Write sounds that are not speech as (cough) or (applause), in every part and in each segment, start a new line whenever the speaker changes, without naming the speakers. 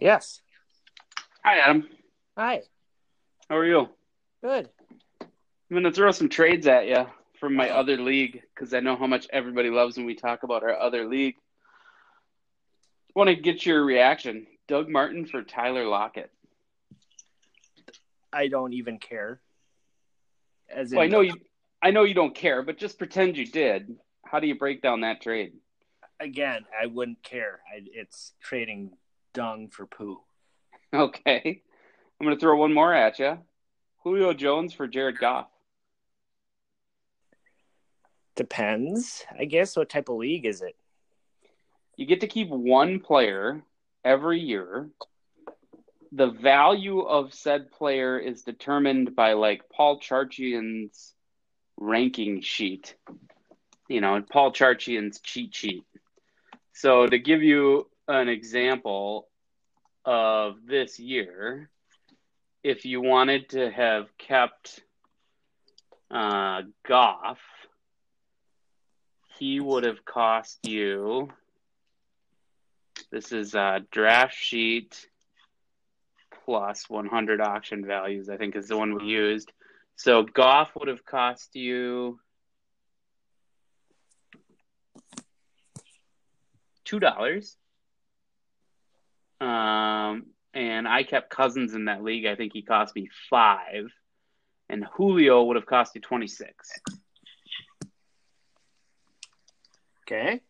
Yes.
Hi, Adam.
Hi.
How are you?
Good.
I'm going to throw some trades at you from my other league because I know how much everybody loves when we talk about our other league. I want to get your reaction. Doug Martin for Tyler Lockett.
I don't even care. As in,
Well, I know you. I know you don't care, but just pretend you did. How do you break down that trade?
again, I wouldn't care. I, it's trading dung for poo.
Okay, I'm going to throw one more at you. Julio Jones for Jared Goff.
Depends, I guess. What type of league is it?
You get to keep one player every year. The value of said player is determined by like Paul Charchian's ranking sheet. You know, Paul Charchian's cheat sheet. So to give you an example of this year, if you wanted to have kept uh, Goff, he would have cost you. This is a draft sheet plus 100 auction values, I think is the one we used. So Goff would have cost you $2. Um, and I kept Cousins in that league. I think he cost me five. And Julio would have cost you 26.
Okay.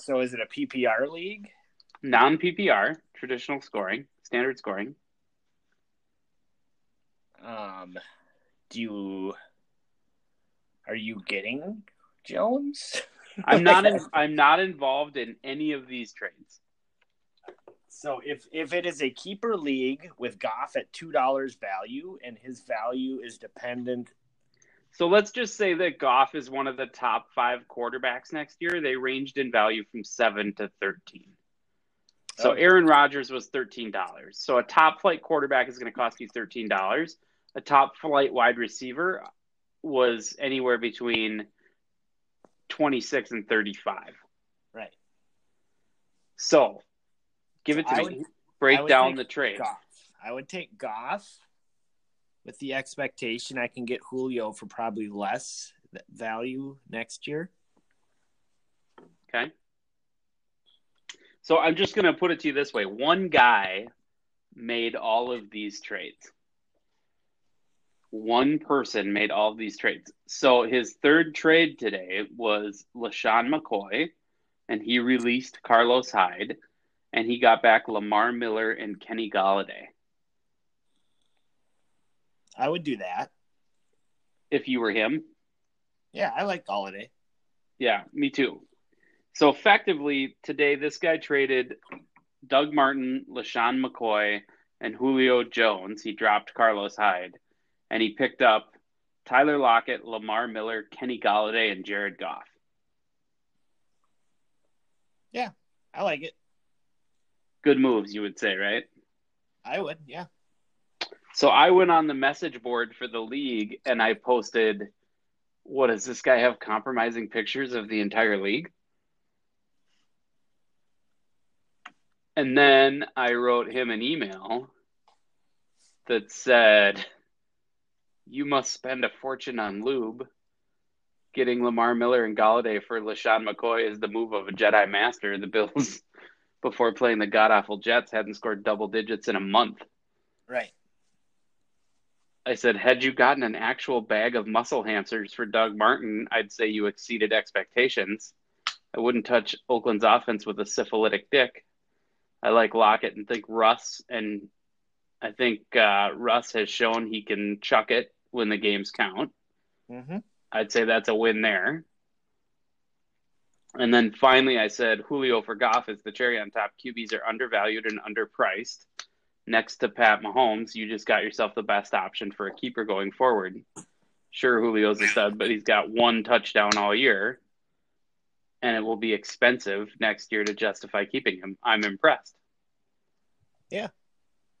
So is it a PPR league?
Non PPR, traditional scoring, standard scoring.
Um, do you are you getting Jones?
I'm not in, (laughs) I'm not involved in any of these trades.
So if if it is a keeper league with Goff at two dollars value and his value is dependent,
So let's just say that Goff is one of the top five quarterbacks next year. They ranged in value from seven to thirteen. So
Okay.
Aaron Rodgers was thirteen dollars. So a top flight quarterback is going to cost you thirteen dollars. A top flight wide receiver was anywhere between twenty six and thirty five.
right?
So give it to
I
me.
would-
Break down the trade.
Goff. I would take Goff with the expectation I can get Julio for probably less value next year.
Okay. So I'm just going to put it to you this way. One guy made all of these trades. One person made all of these trades. So his third trade today was LeSean McCoy, and he released Carlos Hyde, and he got back Lamar Miller and Kenny Golladay.
I would do that.
If you were him,
Yeah, I like Golladay.
Yeah, me too. So effectively, today this guy traded Doug Martin, LeSean McCoy, and Julio Jones. He dropped Carlos Hyde, and he picked up Tyler Lockett, Lamar Miller, Kenny Golladay, and Jared Goff.
Yeah, I like it.
Good moves, you would say, right?
I would. Yeah.
So I went on the message board for the league and I posted, what does this guy have compromising pictures of the entire league? And then I wrote him an email that said, You must spend a fortune on lube. Getting Lamar Miller and Golladay for LeSean McCoy is the move of a Jedi Master. The Bills, before playing the god awful Jets, hadn't scored double digits in a month.
Right.
I said, had you gotten an actual bag of muscle hamsters for Doug Martin, I'd say you exceeded expectations. I wouldn't touch Oakland's offense with a syphilitic dick. I like Lockett and think Russ, and I think uh, Russ has shown he can chuck it when the games count.
Mm-hmm.
I'd say that's a win there. And then finally, I said Julio for Goff is the cherry on top. QBs are undervalued and underpriced. Next to Pat Mahomes, you just got yourself the best option for a keeper going forward. Sure, Julio's a stud, but he's got one touchdown all year, and it will be expensive next year to justify keeping him. I'm impressed.
Yeah.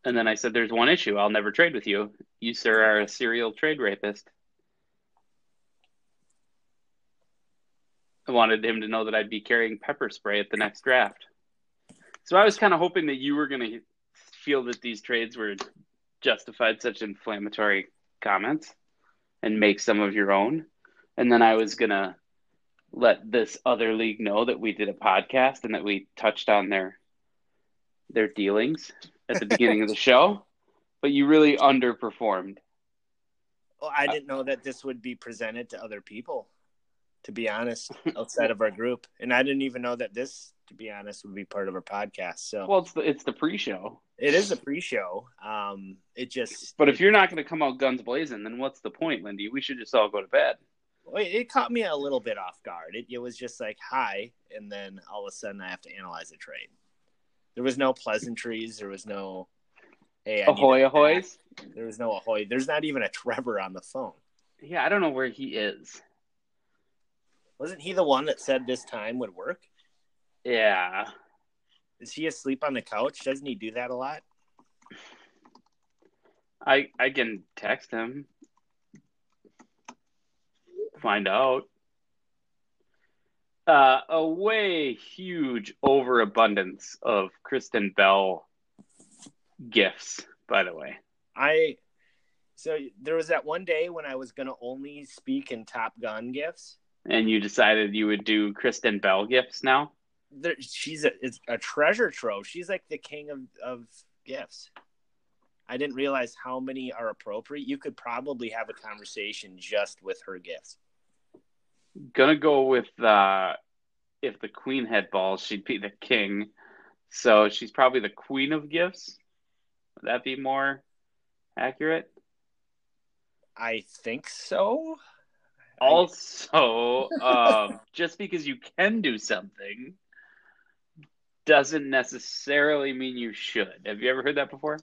And then I said, There's one issue. I'll never trade with you. You, sir, are a serial trade rapist. I wanted him to know that I'd be carrying pepper spray at the next draft. So I was kind of hoping that you were going to feel that these trades were justified such inflammatory comments and make some of your own. And then I was going to let this other league know that we did a podcast and that we touched on their their dealings at the beginning of the (laughs) show, but you really underperformed.
Well, I didn't know that this would be presented to other people, to be honest, (laughs) outside of our group. And I didn't even know that this, to be honest, would be part of our podcast. So
Well, it's the it's the pre-show.
it is a pre-show. Um, it just,
But if you're not going to come out guns blazing, then what's the point, Lindy? We should just all go to bed.
it, it caught me a little bit off guard. It, it was just like hi, and then all of a sudden I have to analyze a trade. There was no pleasantries. There was no hey, I
Ahoy, ahoys!
There was no ahoy. There's not even a Trevor on the phone.
Yeah, I don't know where he is.
Wasn't he the one that said this time would work?
Yeah,
Is he asleep on the couch? Doesn't he do that a lot?
I I can text him, find out. Uh, a way huge overabundance of Kristen Bell gifts, by the way.
I so there was that one day when I was gonna only speak in Top Gun gifts.
And you decided you would do Kristen Bell gifts now.
There, she's a, it's a treasure trove. She's like the king of of gifts. I didn't realize how many are appropriate. You could probably have a conversation just with her gifts.
Gonna go with uh, if the queen had balls, she'd be the king. So she's probably the queen of gifts. Would that be more accurate?
I think so.
Also, um, (laughs) just because you can do something doesn't necessarily mean you should. Have you ever heard that before?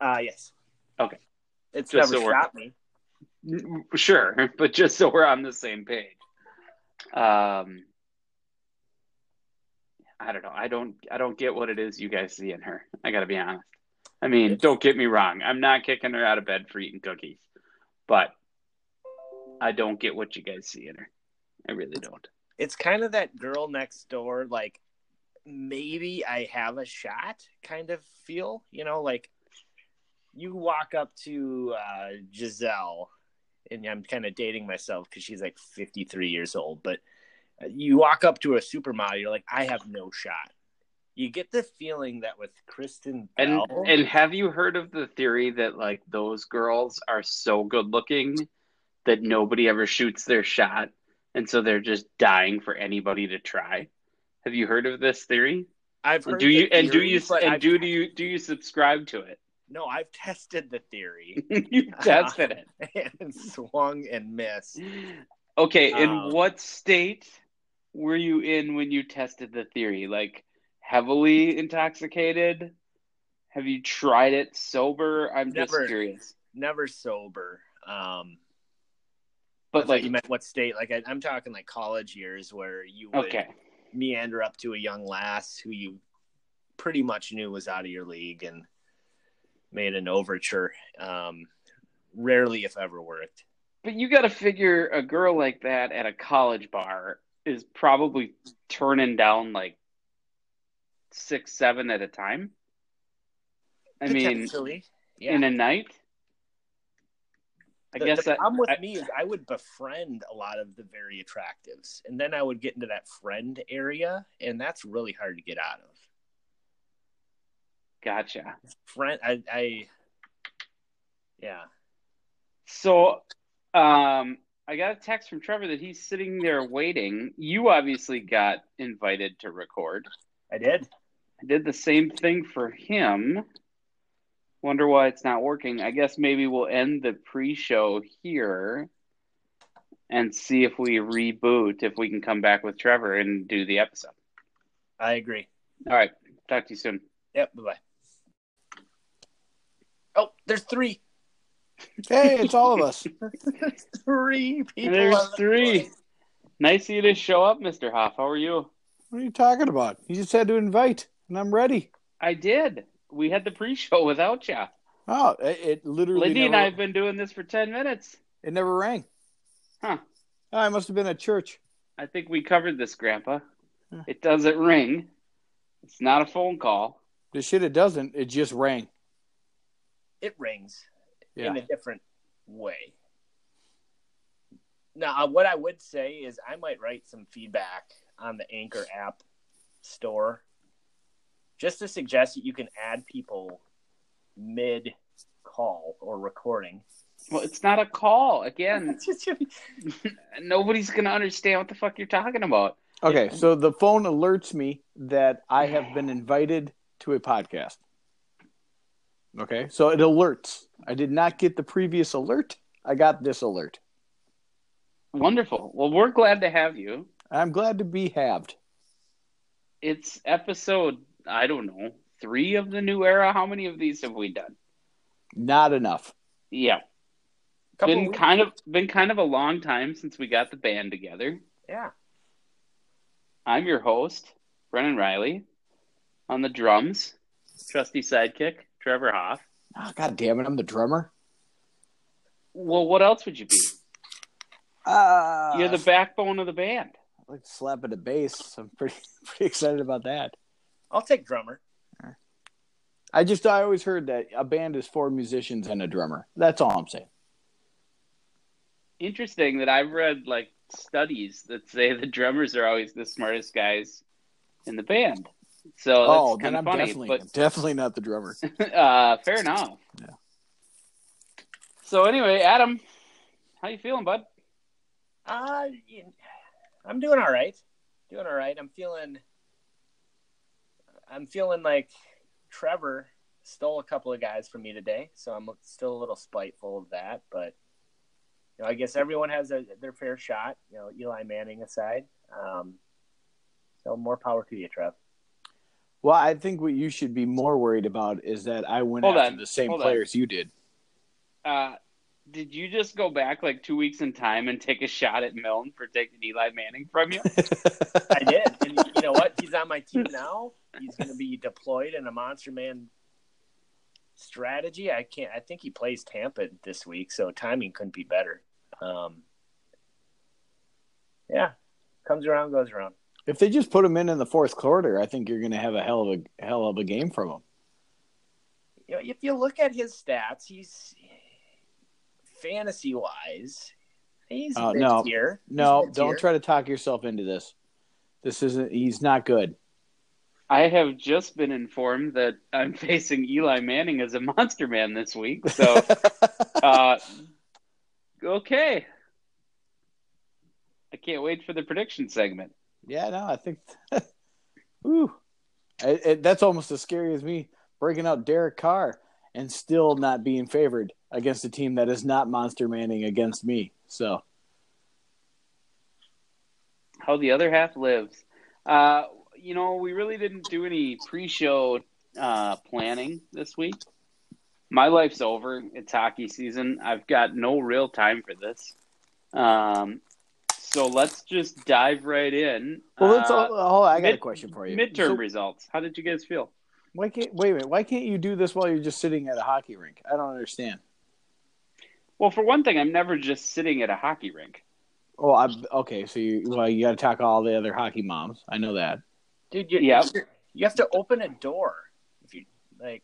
Uh yes.
Okay.
It's
Just
never
so
shot me. (laughs)
Sure, but just so we're on the same page. Um, I don't know. I don't. I don't get what it is you guys see in her. I got to be honest. I mean, don't get me wrong. I'm not kicking her out of bed for eating cookies, but I don't get what you guys see in her. I really don't.
It's kind of that girl next door, like maybe I have a shot kind of feel. You know, like you walk up to uh, Giselle, and I'm kind of dating myself because she's like 53 years old, but uh, you walk up to a supermodel, you're like, I have no shot. You get the feeling that with Kristen
And and have you heard of the theory that like those girls are so good looking that nobody ever shoots their shot, and so they're just dying for anybody to try? Have you heard of this theory?
I've heard
do you and do you and
I've-
do do you do you subscribe to it?
No, I've tested the theory (laughs)
you tested it. (laughs)
and swung and missed.
Okay, in
Um,
what state were you in when you tested the theory? Like heavily intoxicated? Have you tried it sober? I'm just curious.
Never sober. Um,
But like,
you meant what state? Like I, I'm talking like college years where you would
okay,
meander up to a young lass who you pretty much knew was out of your league and made an overture. Um, rarely, if ever, worked.
but you got to figure a girl like that at a college bar is probably turning down like six, seven at a time. I mean,
yeah.
in a night. I
the,
guess
the
that,
problem with
I-
me is I would befriend a lot of the very attractives, and then I would get into that friend area, and that's really hard to get out of.
Gotcha.
Friend, I, I yeah.
So, um, I got a text from Trevor that he's sitting there waiting. You obviously got invited to record.
I did.
I did the same thing for him. Wonder why it's not working. I guess maybe we'll end the pre-show here and see if we reboot, if we can come back with Trevor and do the episode.
I agree.
All right. Talk to you soon.
Yep. Bye bye. Oh, there's three.
Hey, it's all of us. (laughs)
There's three people.
There's
on the
three.
line.
Nice of you to show up, Mr. Hoff. How are you?
What are you talking about? You just had to invite, and I'm ready.
I did. We had the pre-show (laughs) without you.
Oh, it, it literally
Lindy and I have been doing this for 10 minutes.
it never rang.
Huh.
Oh, I must have been at church.
I think we covered this, Grandpa.
Huh.
It doesn't ring. It's not a phone call.
The shit it doesn't. It just rang.
It rings
Yeah.
in a different way. Now, uh, what I would say is I might write some feedback on the Anchor app store just to suggest that you can add people mid call or recording.
Well, it's not a call. Again, (laughs) nobody's gonna understand what the fuck you're talking about.
Okay, so the phone alerts me that I have been invited to a podcast. Okay, so it alerts. I did not get the previous alert. I got this alert.
Wonderful. Well, we're glad to have you.
I'm glad to be halved.
It's episode I don't know three of the new era. How many of these have we done?
Not enough.
Yeah,
Couple
been
weeks.
kind of been kind of a long time since we got the band together.
yeah.
I'm your host, Brennan Riley. On the drums, trusty sidekick, Trevor Hoff.
Oh, God damn it! I'm the drummer.
Well, what else would you be?
Uh,
You're the backbone of the band.
I like to slap at a bass. I'm pretty (laughs) pretty excited about that.
I'll take drummer.
I just I always heard that a band is four musicians and a drummer. That's all I'm saying.
Interesting that I've read like studies that say the drummers are always the smartest guys in the band. So that's
oh,
kind
then
of
I'm
funny.
definitely
but
definitely not the drummer. (laughs)
uh, fair (laughs) enough.
Yeah.
So anyway, Adam, how you feeling, bud?
Uh, y- I'm doing all right. Doing all right. I'm feeling. I'm feeling like Trevor stole a couple of guys from me today, so I'm still a little spiteful of that. But you know, I guess everyone has a, their fair shot. You know, Eli Manning aside. Um, so more power to you, Trev.
Well, I think what you should be more worried about is that I went
Hold
after
on,
the same
hold on.
players you did.
Uh, did you just go back like two weeks in time and take a shot at Milne for taking Eli Manning from you? (laughs)
I did, and you know what? He's on my team now. He's going to be deployed in a Monster Man strategy. I can't. I think he plays Tampa this week, so timing couldn't be better. Um, yeah, comes around, goes around.
if they just put him in in the fourth quarter, I think you're going to have a hell of a hell of a game from him.
You know, if you look at his stats, he's fantasy wise, he's
Uh, no. No, don't try to talk yourself into this. This isn't. He's not good.
I have just been informed that I'm (laughs) facing Eli Manning as a monster man this week. So, (laughs) uh, okay. I can't wait for the prediction segment.
yeah, no, I think. (laughs) Ooh, it, it, that's almost as scary as me breaking out Derek Carr and still not being favored against a team that is not Monster Manning against me. So
How the other half lives. Uh, you know, we really didn't do any pre-show uh, planning this week. My life's over. It's hockey season. I've got no real time for this. Um, so let's just dive right in.
well, let's.
Uh,
oh, I got a question for you.
Midterm
So
results. How did you guys feel?
why can't wait a minute? Why can't you do this while you're just sitting at a hockey rink? I don't understand.
Well, for one thing, I'm never just sitting at a hockey rink.
Oh, I'm, okay. So you well, you got to talk to all the other hockey moms. I know that.
Dude. You,
Yeah.
you have to open a door if you like.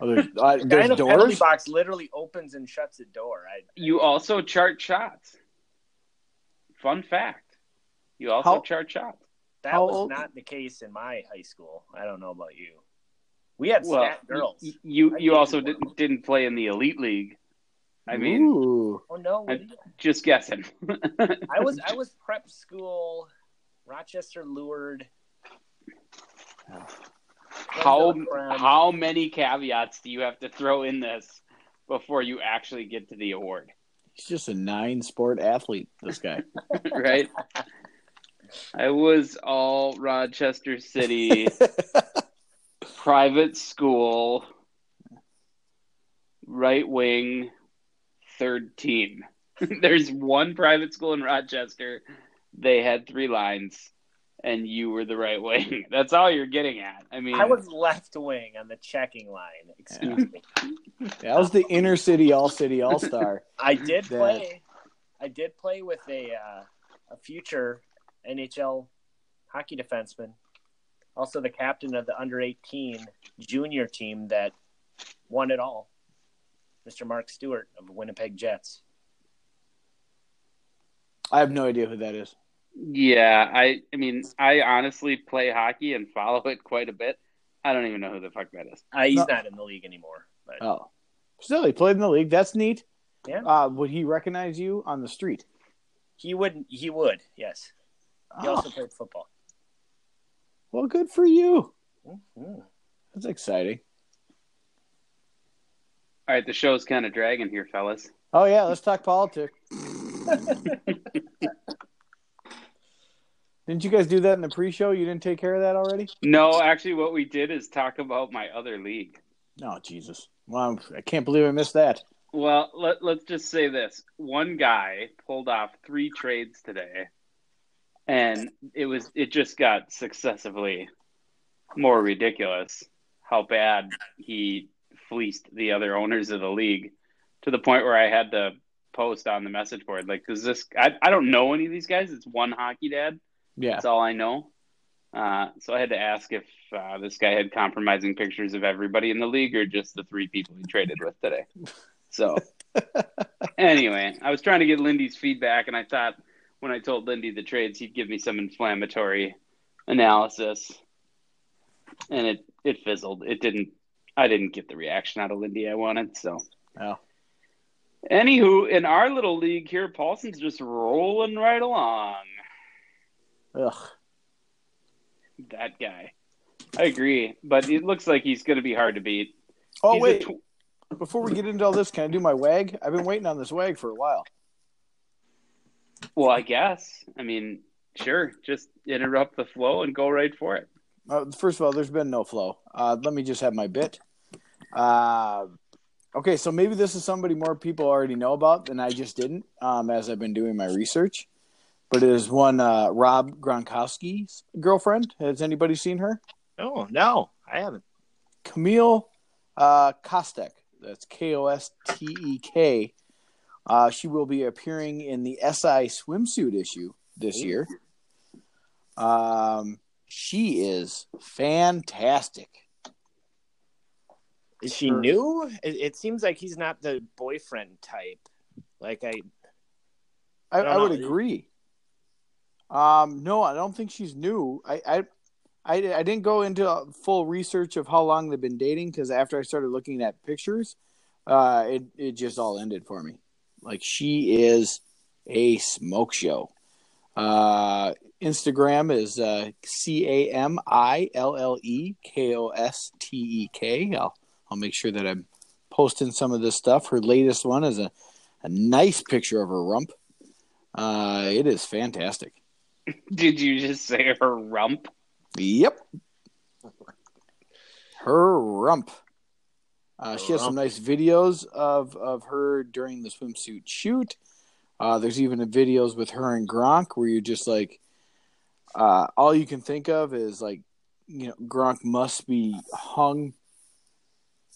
Oh, there's uh, (laughs)
The guy
there's
in the penalty box literally opens and shuts a door. I,
You also chart shots. Fun fact. You also
How-
chart shots.
That was
old-
not the case in my high school. I don't know about you. We had
Well,
stat girls.
y- you
I
you also didn't didn't play in the elite league. I mean,
Ooh.
oh no,
I- just guessing. (laughs)
I was I was prep school, Rochester Lourdes.
How how many caveats do you have to throw in this before you actually get to the award?
He's just a nine sport athlete. This guy. (laughs) (laughs)
right? I was all Rochester City (laughs) private school, right wing, third team. There's one private school in Rochester. They had three lines, and you were the right wing. (laughs) That's all you're getting at. I mean,
I was left wing on the checking line. Excuse me.
that was the inner city all city all star. (laughs)
I did
That-
play. I did play with a uh, a future NHL hockey defenseman. Also, the captain of the under 18 junior team that won it all, Mr. Mark Stuart of the Winnipeg Jets.
I have no idea who that is.
Yeah, I I mean, I honestly play hockey and (laughs) follow it quite a bit. I don't even know who the fuck that is.
Uh, he's
No.
not in the league anymore. But
Oh, still he played in the league. That's neat.
Yeah.
Uh, would he recognize you on the street?
he would. He would. Yes. He
Oh,
also played football.
well, good for you.
Mhm.
That's exciting.
All right, the show's kind of dragging here, fellas.
Oh yeah, let's talk politics. (laughs) (laughs) Didn't you guys do that in the pre-show? You didn't take care of that already?
No, actually, what we did is talk about my other league.
Oh Jesus. Well, I can't believe I missed that.
Well, let, let's just say this. One guy pulled off three trades today, and it was it just got successively more ridiculous how bad he fleeced the other owners of the league to the point where I had to post on the message board like does this I, I don't know any of these guys it's one hockey dad
Yeah.
that's all I know uh, so I had to ask if uh, this guy had compromising pictures of everybody in the league or just the three people he traded with today. So, (laughs) anyway, I was trying to get Lindy's feedback, and I thought when I told Lindy the trades, he'd give me some inflammatory analysis, and it it fizzled. It didn't. I didn't get the reaction out of Lindy I wanted. So,
Oh.
anywho, in our little league here, Paulson's just rolling right along.
Ugh.
That guy. I agree, but it looks like he's going to be hard to beat.
Oh
He's
wait,
tw-
before we get into all this, can I do my wag? I've been waiting on this wag for a while.
well, I guess. I mean, sure. Just interrupt the flow and go right for it.
Uh, first of all, there's been no flow. Uh, let me just have my bit. Uh, okay, so maybe this is somebody more people already know about than I just didn't um, as I've been doing my research. But it is one uh, Rob Gronkowski's girlfriend. Has anybody seen her?
Oh no, I haven't.
Camille uh, Kostek. That's K O S T E K. Uh, she will be appearing in the SI swimsuit issue this year. Um, she is fantastic.
Is she
Sure.
new? It, it seems like he's not the boyfriend type. Like I,
I,
I
I would agree. Um, no, I don't think she's new. I, I, I, I didn't go into full research of how long they've been dating because after I started looking at pictures, uh, it it just all ended for me. Like she is a smoke show. Uh, Instagram is uh, C A M I L L E K O S T E K. I'll I'll make sure that I'm posting some of this stuff. Her latest one is a, a nice picture of her rump. Uh, it is fantastic. (laughs)
Did you just say her rump?
Yep. Her rump. Uh, she has some nice videos of, of her during the swimsuit shoot. Uh, there's even a videos with her and Gronk where you're just like, uh, all you can think of is like, you know, Gronk must be hung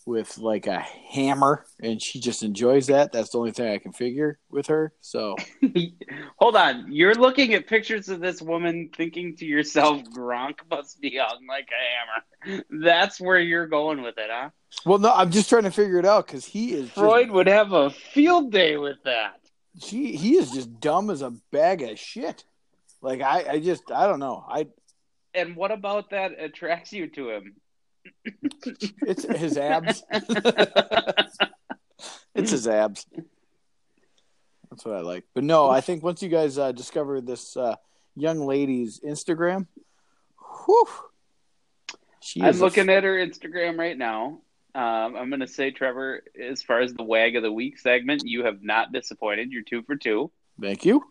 with like a hammer, and she just enjoys that. That's the only thing I can figure with her. So (laughs)
Hold on. You're looking at pictures of this woman thinking to yourself, Gronk must be hung like a hammer. That's where you're going with it, huh?
Well, no, I'm just trying to figure it out because he is
Freud would have a field day with that.
She he is just dumb as a bag of shit. Like I, I just I don't know. I
And what about that attracts you to him?
It's his abs. (laughs) it's his abs. That's what I like. But no, I think once you guys uh, discover this uh, young lady's Instagram, whew, she
I'm looking at her Instagram right now. Um, I'm going to say, Trevor, as far as the Wag of the Week segment, you have not disappointed. You're two for two.
Thank you.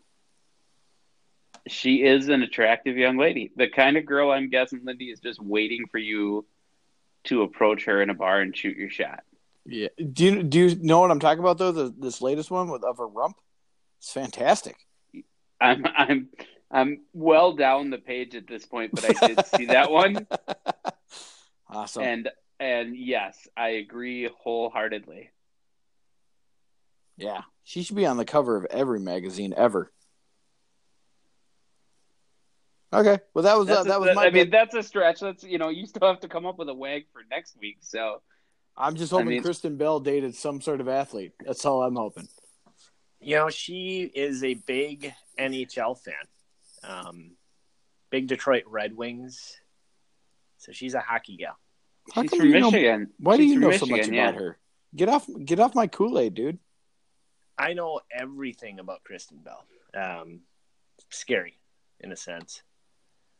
She is an attractive young lady. The kind of girl I'm guessing, Lindy, is just waiting for you to approach her in a bar and shoot your shot.
Yeah. Do you do you know what I'm talking about though? The, this latest one with of her rump. It's fantastic.
I'm I'm I'm well down the page at this point, but I did see that one, (laughs)
Awesome.
and and yes, I agree wholeheartedly.
Yeah, she should be on the cover of every magazine ever. Okay. Well, that was uh,
a-
that was my.
I mean, that's a stretch. That's you know, you still have to come up with a wag for next week. So
I'm just
I
hoping
mean-
Kristen Bell dated some sort of athlete. That's all I'm hoping.
You know, she is a big NHL fan. Um, big Detroit Red Wings. So she's a hockey gal.
How
she's
come
from
you know-
Michigan.
Why do you
from
know so much
Michigan, yeah.
about her? Get off get off my Kool Aid, dude.
I know everything about Kristen Bell. Um, scary in a sense.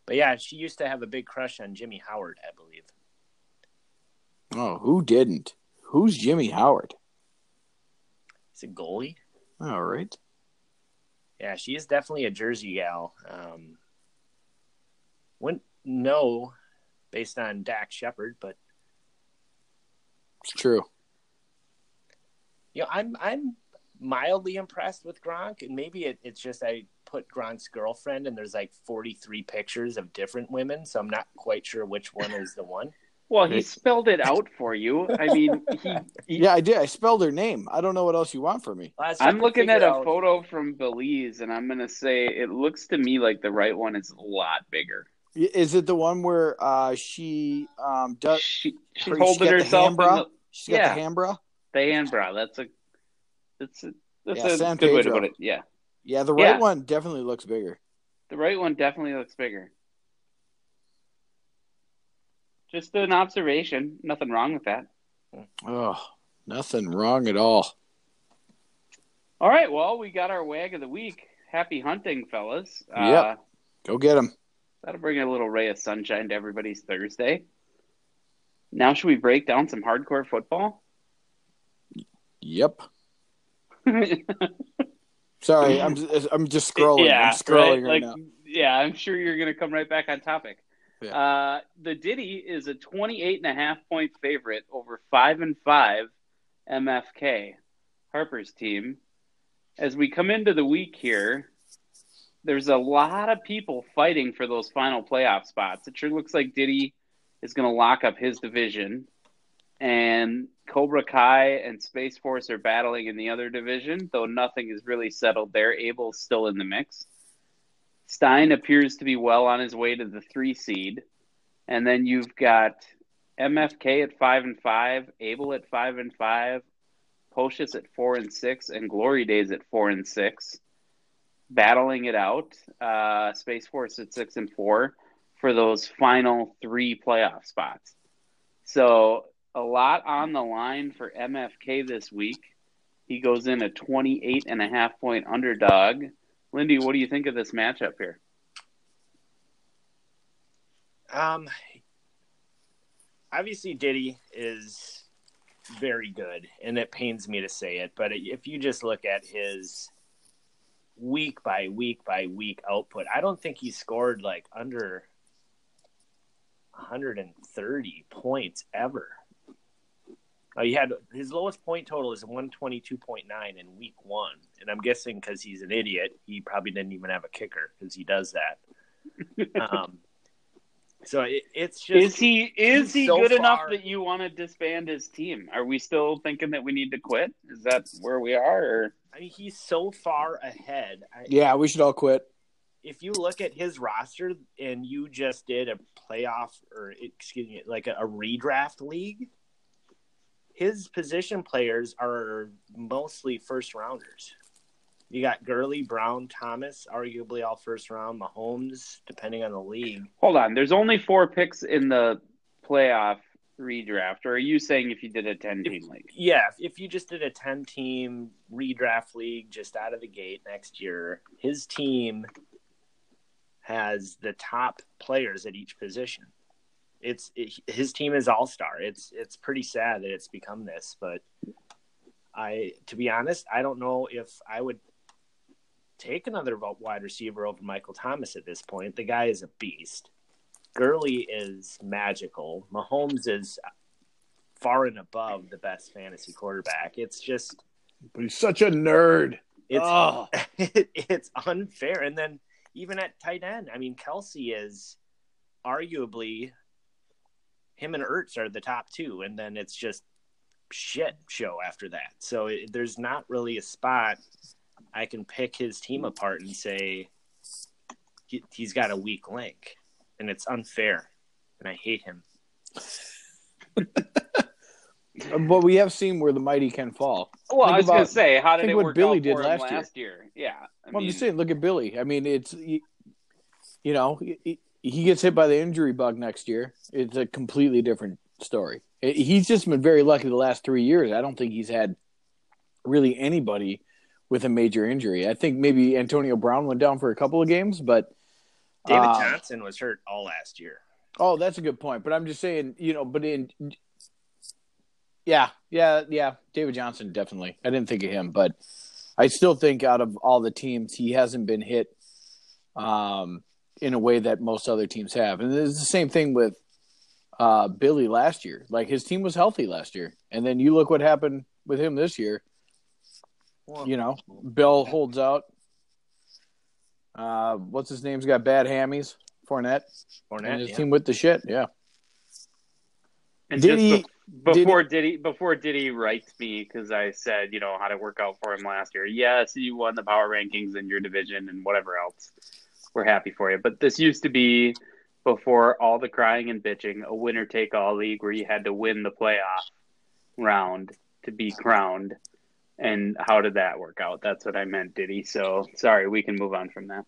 But yeah, she used to have a big crush on Jimmy Howard, I believe.
Oh, who didn't? Who's Jimmy Howard?
He's a goalie.
All right.
Yeah, she is definitely a Jersey gal. Um, wouldn't know based on Dax Shepard, but
It's true.
you know, I'm I'm mildly impressed with Gronk, and maybe it, it's just I put Grant's girlfriend, and there's like 43 pictures of different women, so I'm not quite sure which one is the one. (laughs)
Well, he spelled it out for you. I mean, he. (laughs) he
Yeah, I did. I spelled her name. I don't know what else you want from me.
Last
I'm looking at
figure
a photo from Belize, and I'm gonna say it looks to me like the right one is a lot bigger.
Is it the one where uh, she um does?
she, she's
she's
holding
got the
herself
hand bra?
in the,
She's got
Yeah.
the hand bra.
the hand bra. That's a that's a that's
Yeah,
a
San
good way to put it. Yeah,
Yeah, the right
Yeah.
one definitely looks bigger.
the right one definitely looks bigger. Just an observation. Nothing wrong with that.
Oh, nothing wrong at all.
All right. Well, we got our wag of the week. Happy hunting, fellas. Uh,
Go get them.
That'll bring a little ray of sunshine to everybody's Thursday. Now, should we break down some hardcore football?
Yep. (laughs) Sorry, (laughs) I'm just, I'm just scrolling.
Yeah,
I'm scrolling right,
like,
now.
Yeah, I'm sure you're going to come right back on topic.
Yeah.
Uh, the Diddy is a 28 and a half point favorite over 5 and 5 MFK, Harper's team. As we come into the week here, there's a lot of people fighting for those final playoff spots. It sure looks like Diddy is going to lock up his division. And Cobra Kai and Space Force are battling in the other division, though nothing is really settled there. Abel's still in the mix. Stein appears to be well on his way to the three seed. And then you've got MFK at five and five, Abel at five and five, Pocious at four and six, and Glory Days at four and six, battling it out. Uh, Space Force at six and four for those final three playoff spots. So a lot on the line for MFK this week. He goes in a 28 and a half point underdog. Lindy, what do you think of this matchup here?
Um, obviously, Diddy is very good, and it pains me to say it, but if you just look at his week by week by week output, I don't think he scored like under 130 points ever. Uh, he had his lowest point total is 122.9 in week one, and I'm guessing because he's an idiot, he probably didn't even have a kicker because he does that. um, (laughs) so it, it's just
Is he is he
so
good enough that you want to disband his team? Are we still thinking that we need to quit? Is that where we are? Or
I mean, he's so far ahead. I,
Yeah, we should all quit.
If you look at his roster and you just did a playoff or excuse me, like a, a redraft league, his position players are mostly first rounders. You got Gurley, Brown, Thomas, arguably all first round. Mahomes, depending on the league.
hold on, there's only four picks in the playoff redraft. Or are you saying if you did a ten team league?
Yeah, if- if you just did a 10 team redraft league just out of the gate next year, his team has the top players at each position. It's it, his team is all star. It's it's pretty sad that it's become this, but I to be honest, I don't know if I would take another wide receiver over Michael Thomas at this point. The guy is a beast. Gurley is magical. Mahomes is far and above the best fantasy quarterback. It's just
But he's such a nerd.
it's
oh, (laughs)
it's unfair. And then even at tight end, I mean, Kelce is arguably him and Ertz are the top two, and then it's just shit show after that. So it, there's not really a spot I can pick his team apart and say he, he's got a weak link, and it's unfair, and I hate him. (laughs)
Um, but we have seen where the mighty can fall.
Well,
Think
I was gonna say, how did
think
it
what
work
Billy
out
did
for him
last
last,
year.
year. Yeah, I
Well, I'm just saying, look at Billy. I mean, it's you you know he, he gets hit by the injury bug next year. It's a completely different story. It- He's just been very lucky the last three years. I don't think he's had really anybody with a major injury. I think maybe Antonio Brown went down for a couple of games, but
David
uh,
Johnson was hurt all last year.
Oh, that's a good point. But I'm just saying, you know, but in yeah, yeah, yeah, David Johnson definitely. I didn't think of him, but I still think out of all the teams, he hasn't been hit um, in a way that most other teams have. And it's the same thing with uh, Billy last year. Like his team was healthy last year, and then you look what happened with him this year.
Well,
You know, Bell holds out. Uh, what's his name's got bad hammies? Fournette,
Fournette,
and his
yeah.
team with the shit. Yeah.
and
Did
just
he-
bef- before Diddy before Diddy writes me because I said you know how to work out for him last year. Yes, you won the power rankings in your division and whatever else. We're happy for you, but this used to be before all the crying and bitching, a winner take all league where you had to win the playoff round to be crowned. And how did that work out? That's what I meant, Diddy. So sorry, we can move on from that.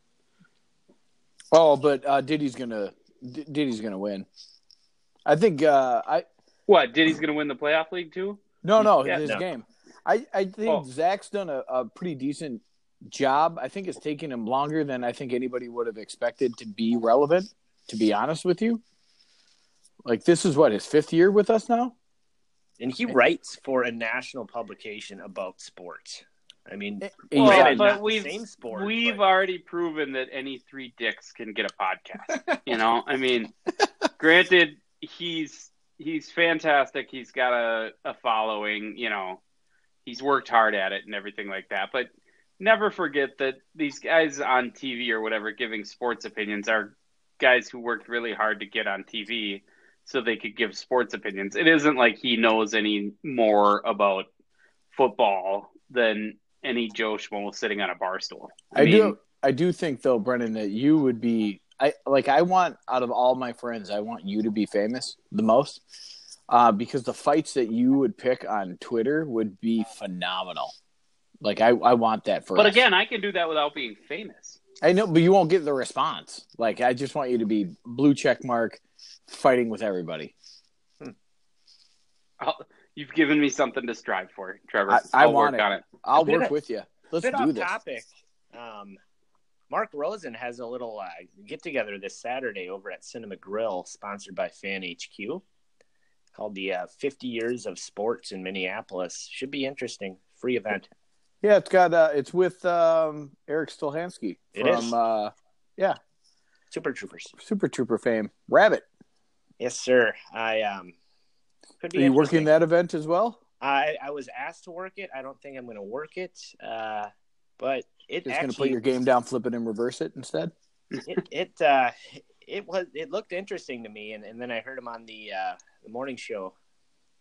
Oh, but uh, Diddy's gonna D- Diddy's gonna win. I think uh, I
What? Diddy's going to win the playoff league too?
no no
Yeah,
his
no.
game. I I think
Oh.
Zach's done a, a pretty decent job. I think it's taken him longer than I think anybody would have expected to be relevant. To be honest with you, like this is what his fifth year with us now.
and he writes for a national publication about sports. I mean,
Well,
Well,
granted,
but
not
we've
same sport,
we've
but-
already proven that any three dicks can get a podcast. you know, I mean, (laughs) granted, he's he's fantastic. He's got a, a following. You know, he's worked hard at it and everything like that. But never forget that these guys on TV or whatever giving sports opinions are guys who worked really hard to get on TV so they could give sports opinions. It isn't like he knows any more about football than any Joe Schmo sitting on a bar stool.
I,
mean,
do I do think though, Brendan, that you would be I like I want out of all my friends, I want you to be famous the most. Uh, because the fights that you would pick on Twitter would be phenomenal. Like I, I want that for
But
us.
again, I can do that without being famous.
I know, but you won't get the response. Like I just want you to be blue check mark, fighting with everybody.
I'll, you've given me something to strive for, Trevor.
I- I
I'll
want
work
it.
on it.
I'll work
of-
with you. Let's
bit
do
off
this.
topic. Um, Mark Rosen has a little uh, get together this Saturday over at Cinema Grill, sponsored by Fan HQ, called the uh, 50 Years of Sports in Minneapolis. Should be interesting. Free event.
Yeah, it's got uh, it's with um, Erik Stolhanske
It
from
is.
Uh, yeah,
Super Troopers.
Super Trooper fame. Rabbit,
Yes, sir. I um could be
are you working that event as well?
I I was asked to work it. I don't think I'm going to work it. Uh, but it
Just going to put your game down, flip it, and reverse it instead.
it it uh it was it looked interesting to me and, and then I heard him on the uh the morning show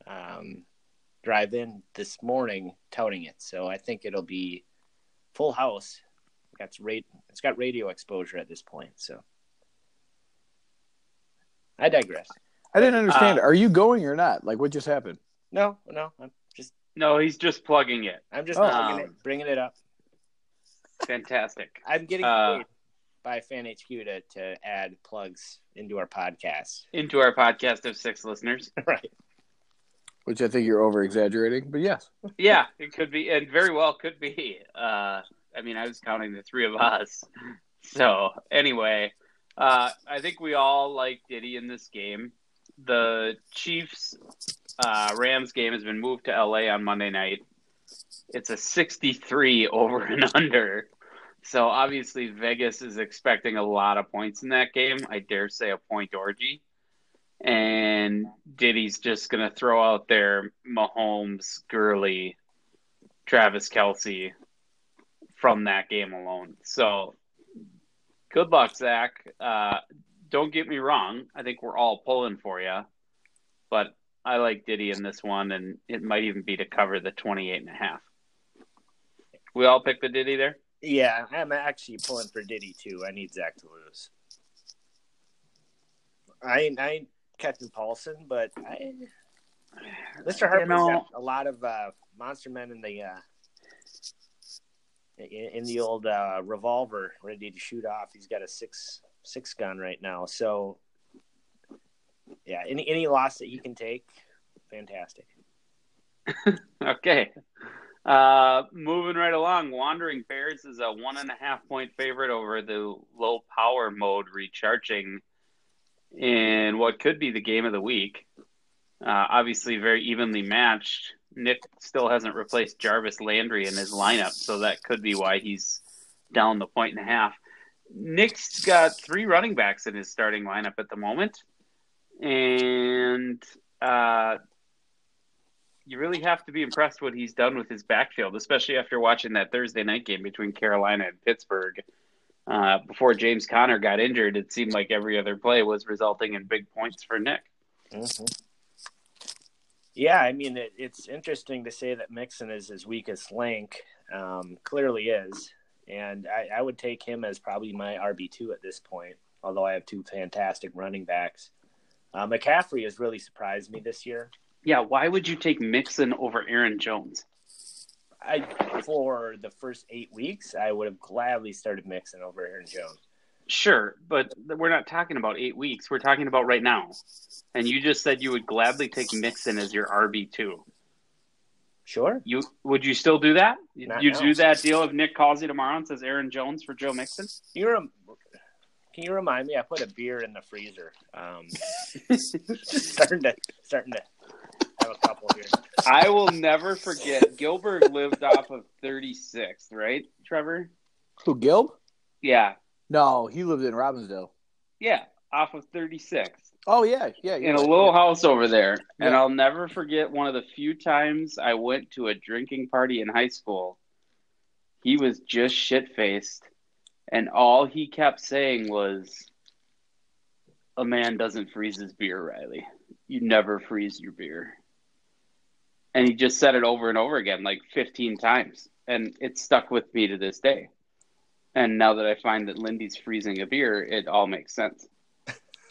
um drive in this morning touting it. So I think it'll be full house. Got rate it's got radio exposure at this point, so I digress.
I didn't understand.
Uh,
Are you going or not? Like, what just happened?
No, no, I'm just
No, he's just plugging it.
I'm just
Oh.
bringing, it, bringing it up.
Fantastic. (laughs)
I'm getting
Uh,
paid by Fan HQ to to add plugs into our podcast.
Into our podcast of six listeners. (laughs)
right.
Which I think you're over exaggerating, but yes. (laughs)
Yeah, it could be, and very well could be. Uh, I mean, I was counting the three of us. So anyway, uh, I think we all like Diddy in this game. The Chiefs uh, Rams game has been moved to LA on Monday night. It's a 63 over and (laughs) under. So obviously Vegas is expecting a lot of points in that game. I dare say a point orgy. And Diddy's just to throw out there Mahomes, Gurley, Travis Kelce from that game alone. So good luck, Zach. Uh, don't get me wrong. I think we're all pulling for you. But I like Diddy in this one, and it might even be to cover the 28 and a half. We all pick the Diddy there?
Yeah, I'm actually pulling for Diddy too. I need Zach to lose. I I Captain Paulson, but I, Mr. Harper's
know-
got a lot of uh, monster men in the uh, in, in the old uh, revolver ready to shoot off. He's got a six six gun right now. So yeah, any any loss that he can take, fantastic. (laughs)
Okay. Uh, moving right along, Wandering Bears is a one and a half point favorite over the low power mode recharging in what could be the game of the week. Uh, obviously, very evenly matched. Nick still hasn't replaced Jarvis Landry in his lineup, so that could be why he's down the point and a half. Nick's got three running backs in his starting lineup at the moment, and uh, you really have to be impressed what he's done with his backfield, especially after watching that Thursday night game between Carolina and Pittsburgh. Uh, before James Conner got injured, it seemed like every other play was resulting in big points for Nick.
Mm-hmm. Yeah, I mean it, it's interesting to say that Mixon is his weakest link. Um, clearly is, and I, I would take him as probably my RB two at this point. Although I have two fantastic running backs, uh, McCaffrey has really surprised me this year.
Yeah, why would you take Mixon over Aaron Jones?
I for the first eight weeks, I would have gladly started Mixon over Aaron Jones.
Sure, but we're not talking about eight weeks. We're talking about right now. And you just said you would gladly take Mixon as your RB two.
Sure.
You would you still do that?
Not
you
now.
do that deal if Nick calls you tomorrow and says Aaron Jones for Joe Mixon?
Can you, rem- can you remind me? I put a beer in the freezer. Um, (laughs) starting to starting to have a couple here.
I will never forget. Gilbert lived off of 36th, right, Trevor?
Who Gilb?
Yeah,
No, he lived in Robbinsdale.
yeah, off of 36th
Oh yeah, yeah. you're
in a little house over there. And I'll never forget one of the few times I went to a drinking party in high school. He was just shit faced, and all he kept saying was, "A man doesn't freeze his beer, Riley. You never freeze your beer." And he just said it over and over again, like 15 times, and it stuck with me to this day. And now that I find that Lindy's freezing a beer, it all makes sense. (laughs)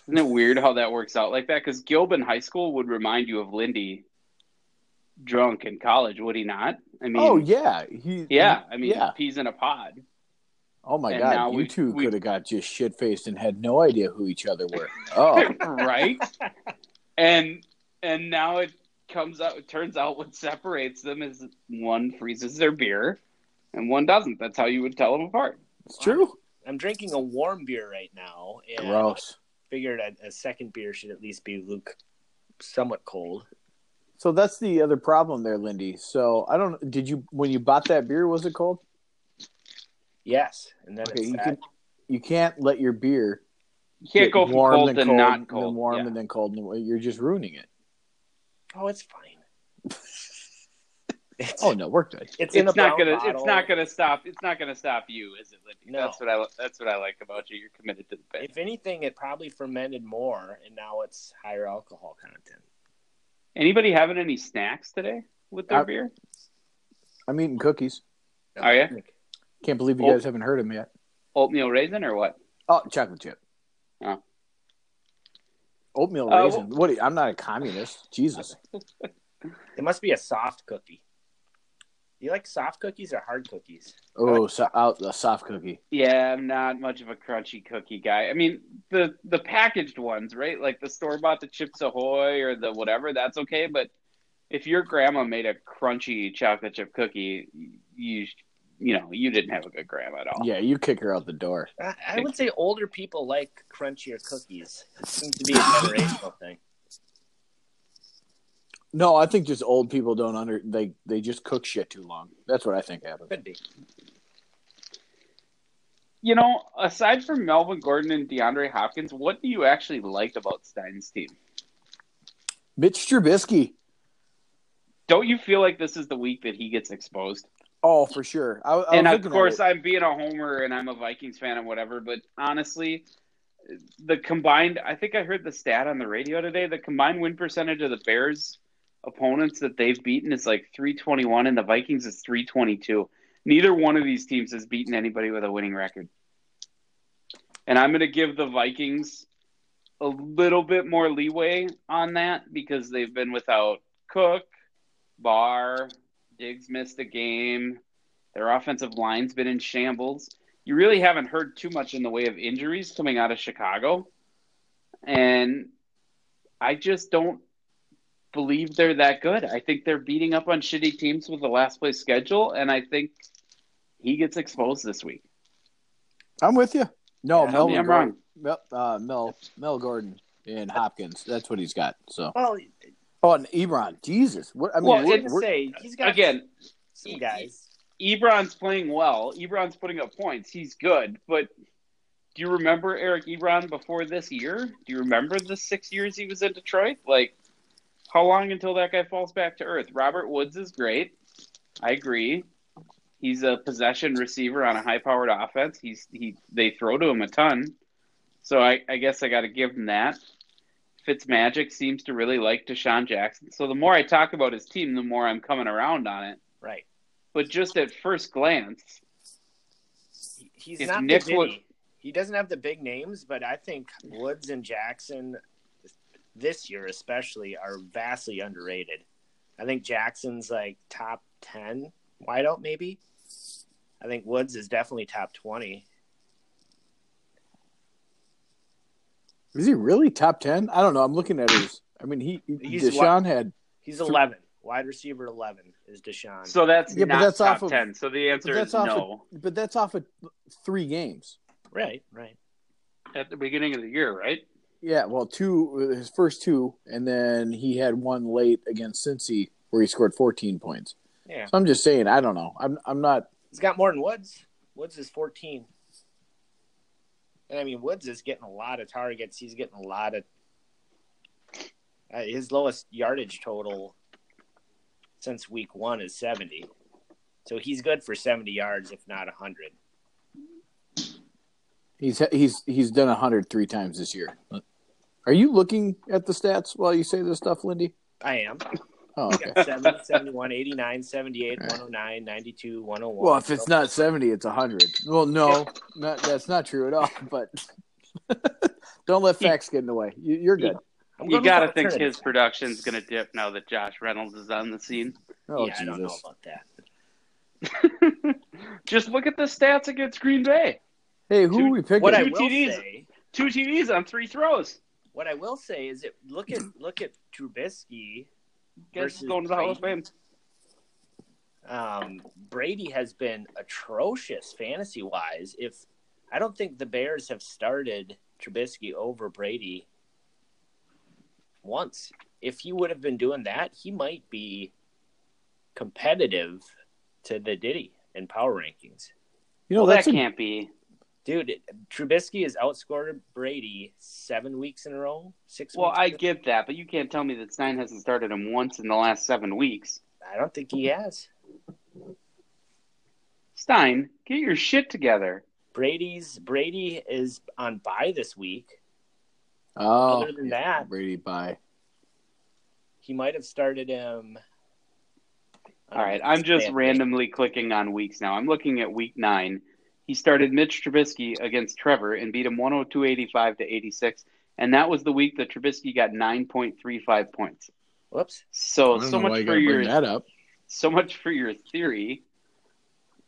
Isn't it weird how that works out like that? Because Gilb in high school would remind you of Lindy drunk in college, would he not? I mean,
oh yeah, he.
yeah. I mean,
yeah.
peas in a pod.
Oh my
And now
god, you
we-
two could have got just shit faced and had no idea who each other were. Oh, (laughs)
right? (laughs) And and now it comes out. It turns out what separates them is one freezes their beer, and one doesn't. That's how you would tell them apart.
it's true.
I'm drinking a warm beer right now, and
Gross.
figured a, a second beer should at least be Luke, somewhat cold.
So that's the other problem there, Lindy. So I don't. Did you when you bought that beer? Was it cold?
Yes, and then
Okay,
it's
you
that.
can. You can't let your beer
You can't
get
go from
warm
cold
then
to
cold,
not
and
cold.
then warm
Yeah.
and then cold. And you're just ruining it.
Oh, it's fine. It's,
Oh no, we're good.
it's,
It's
a
not gonna.
bottle.
It's not gonna stop. It's not gonna stop you, is it, Lindy?
No.
That's what I. That's what I like about you. You're committed to the bit.
If anything, it probably fermented more, and now it's higher alcohol content.
Anybody having any snacks today with their
I-
beer?
I'm eating cookies.
Are ya?
Can't believe you
Oh.
guys haven't heard of them yet.
Oatmeal raisin or what?
Oh, chocolate chip.
Oh.
Oatmeal
Uh,
raisin. What? Are you, I'm not a communist. Jesus. (laughs)
It must be a soft cookie. Do you like soft cookies or hard cookies?
Oh, so, out a soft cookie.
Yeah, I'm not much of a crunchy cookie guy. I mean, the the packaged ones, right? Like the store bought the Chips Ahoy or the whatever, that's okay. But if your grandma made a crunchy chocolate chip cookie, you you know you didn't have a good grandma at all.
Yeah, you kick her out the door.
I, I would say older people like crunchier cookies. It seems to be a generational thing.
No, I think just old people don't under they they just cook shit too long. That's what I think happens.
Could be.
You know, aside from Melvin Gordon and DeAndre Hopkins, what do you actually like about Stein's team?
Mitch Trubisky.
Don't you feel like this is the week that he gets exposed?
Oh, for sure. I, I
and of course. I'm being a homer and I'm a Vikings fan and whatever. But honestly, the combined, I think I heard the stat on the radio today. The combined win percentage of the Bears opponents that they've beaten is like 321, and the Vikings is 322. Neither one of these teams has beaten anybody with a winning record. And I'm going to give the Vikings a little bit more leeway on that because they've been without Cook, Barr, Diggs missed a game. Their offensive line's been in shambles. You really haven't heard too much in the way of injuries coming out of Chicago. And I just don't believe they're that good. I think they're beating up on shitty teams with the last place schedule, and I think he gets exposed this week.
I'm with you. No,
Yeah, tell me
Mel,
I'm wrong.
Mel, uh, Mel, Mel Gordon and Hopkins. That's what he's got. So,
Well,
oh, and Ebron. Jesus, what? I mean,
Well,
I
we're-
gonna
we're-
say he's got
Again,
some guys.
Ebron's playing well. Ebron's putting up points. He's good, but do you remember Eric Ebron before this year? Do you remember the six years he was in Detroit? Like, how long until that guy falls back to earth? Robert Woods is great. I agree. He's a possession receiver on a high-powered offense. He's he they throw to him a ton, so I, I guess I got to give him that. Fitzmagic seems to really like DeSean Jackson. So the more I talk about his team, the more I'm coming around on it.
Right.
But just at first glance,
He- He's not
Nick
the
would-
He doesn't have the big names, but I think Woods and Jackson this year especially are vastly underrated. I think Jackson's like top ten wideout maybe. I think Woods is definitely top twenty.
Is he really top ten? I don't know. I'm looking at his. I mean, he
He's
DeSean had.
He's eleven. Wide receiver eleven is DeSean.
so that's
Yeah, but that's
top
off of-
ten. So the answer
that's
is
off.
no.
Of, but that's off of three games.
right, right.
At the beginning of the year, right?
Yeah, well, two his first two, and then he had one late against Cincy where he scored 14 points.
Yeah.
So I'm just saying, I don't know. I'm I'm not.
He's got more than Woods. Woods is 14. And I mean, Woods is getting a lot of targets. He's getting a lot of. Uh, his lowest yardage total since week one is 70. So he's good for 70 yards, if not 100.
He's he's he's done a hundred three times this year. Are you looking at the stats while you say this stuff, Lindy?
I am.
Oh,
I
okay.
got 70, 71, 89, 78,
All right.
109, 92, 101.
Well, if it's not 70, it's 100. Well, no, not, that's not true at all. (laughs) But (laughs) don't let facts get in the way. You, you're good.
I'm
You got to
with
think his
alternatives.
production's going to dip now that Josh Reynolds is on the scene.
Oh,
yeah, I don't know
Jesus.
about that. (laughs)
Just look at the stats against Green Bay.
Hey, who
Two-
are we picking?
What I
Two
will
TDs.
say,
Two TDs on three throws.
what I will say is, it look at look at Trubisky
Guess
Versus
he's going to the Hall of Fame.
um, Brady has been atrocious fantasy wise. If I don't think the Bears have started Trubisky over Brady once. If he would have been doing that, he might be competitive to the Diddy in power rankings.
You know,
Well, that
a,
can't be.
Dude, Trubisky has outscored Brady seven weeks in a row. Six.
Well,
weeks
I
in
get that, but you can't tell me that Stein hasn't started him once in the last seven weeks.
I don't think he has.
Stein, get your shit together.
Brady's Brady is on bye this week.
oh,
Other than that,
Brady by.
he might have started him.
All right, I'm just randomly clicking on weeks now. I'm looking at week nine. He started Mitch Trubisky against Trevor and beat him 102.85 to 86, and that was the week that Trubisky got 9.35 points.
Whoops.
So so much for your
that up.
so much for your theory.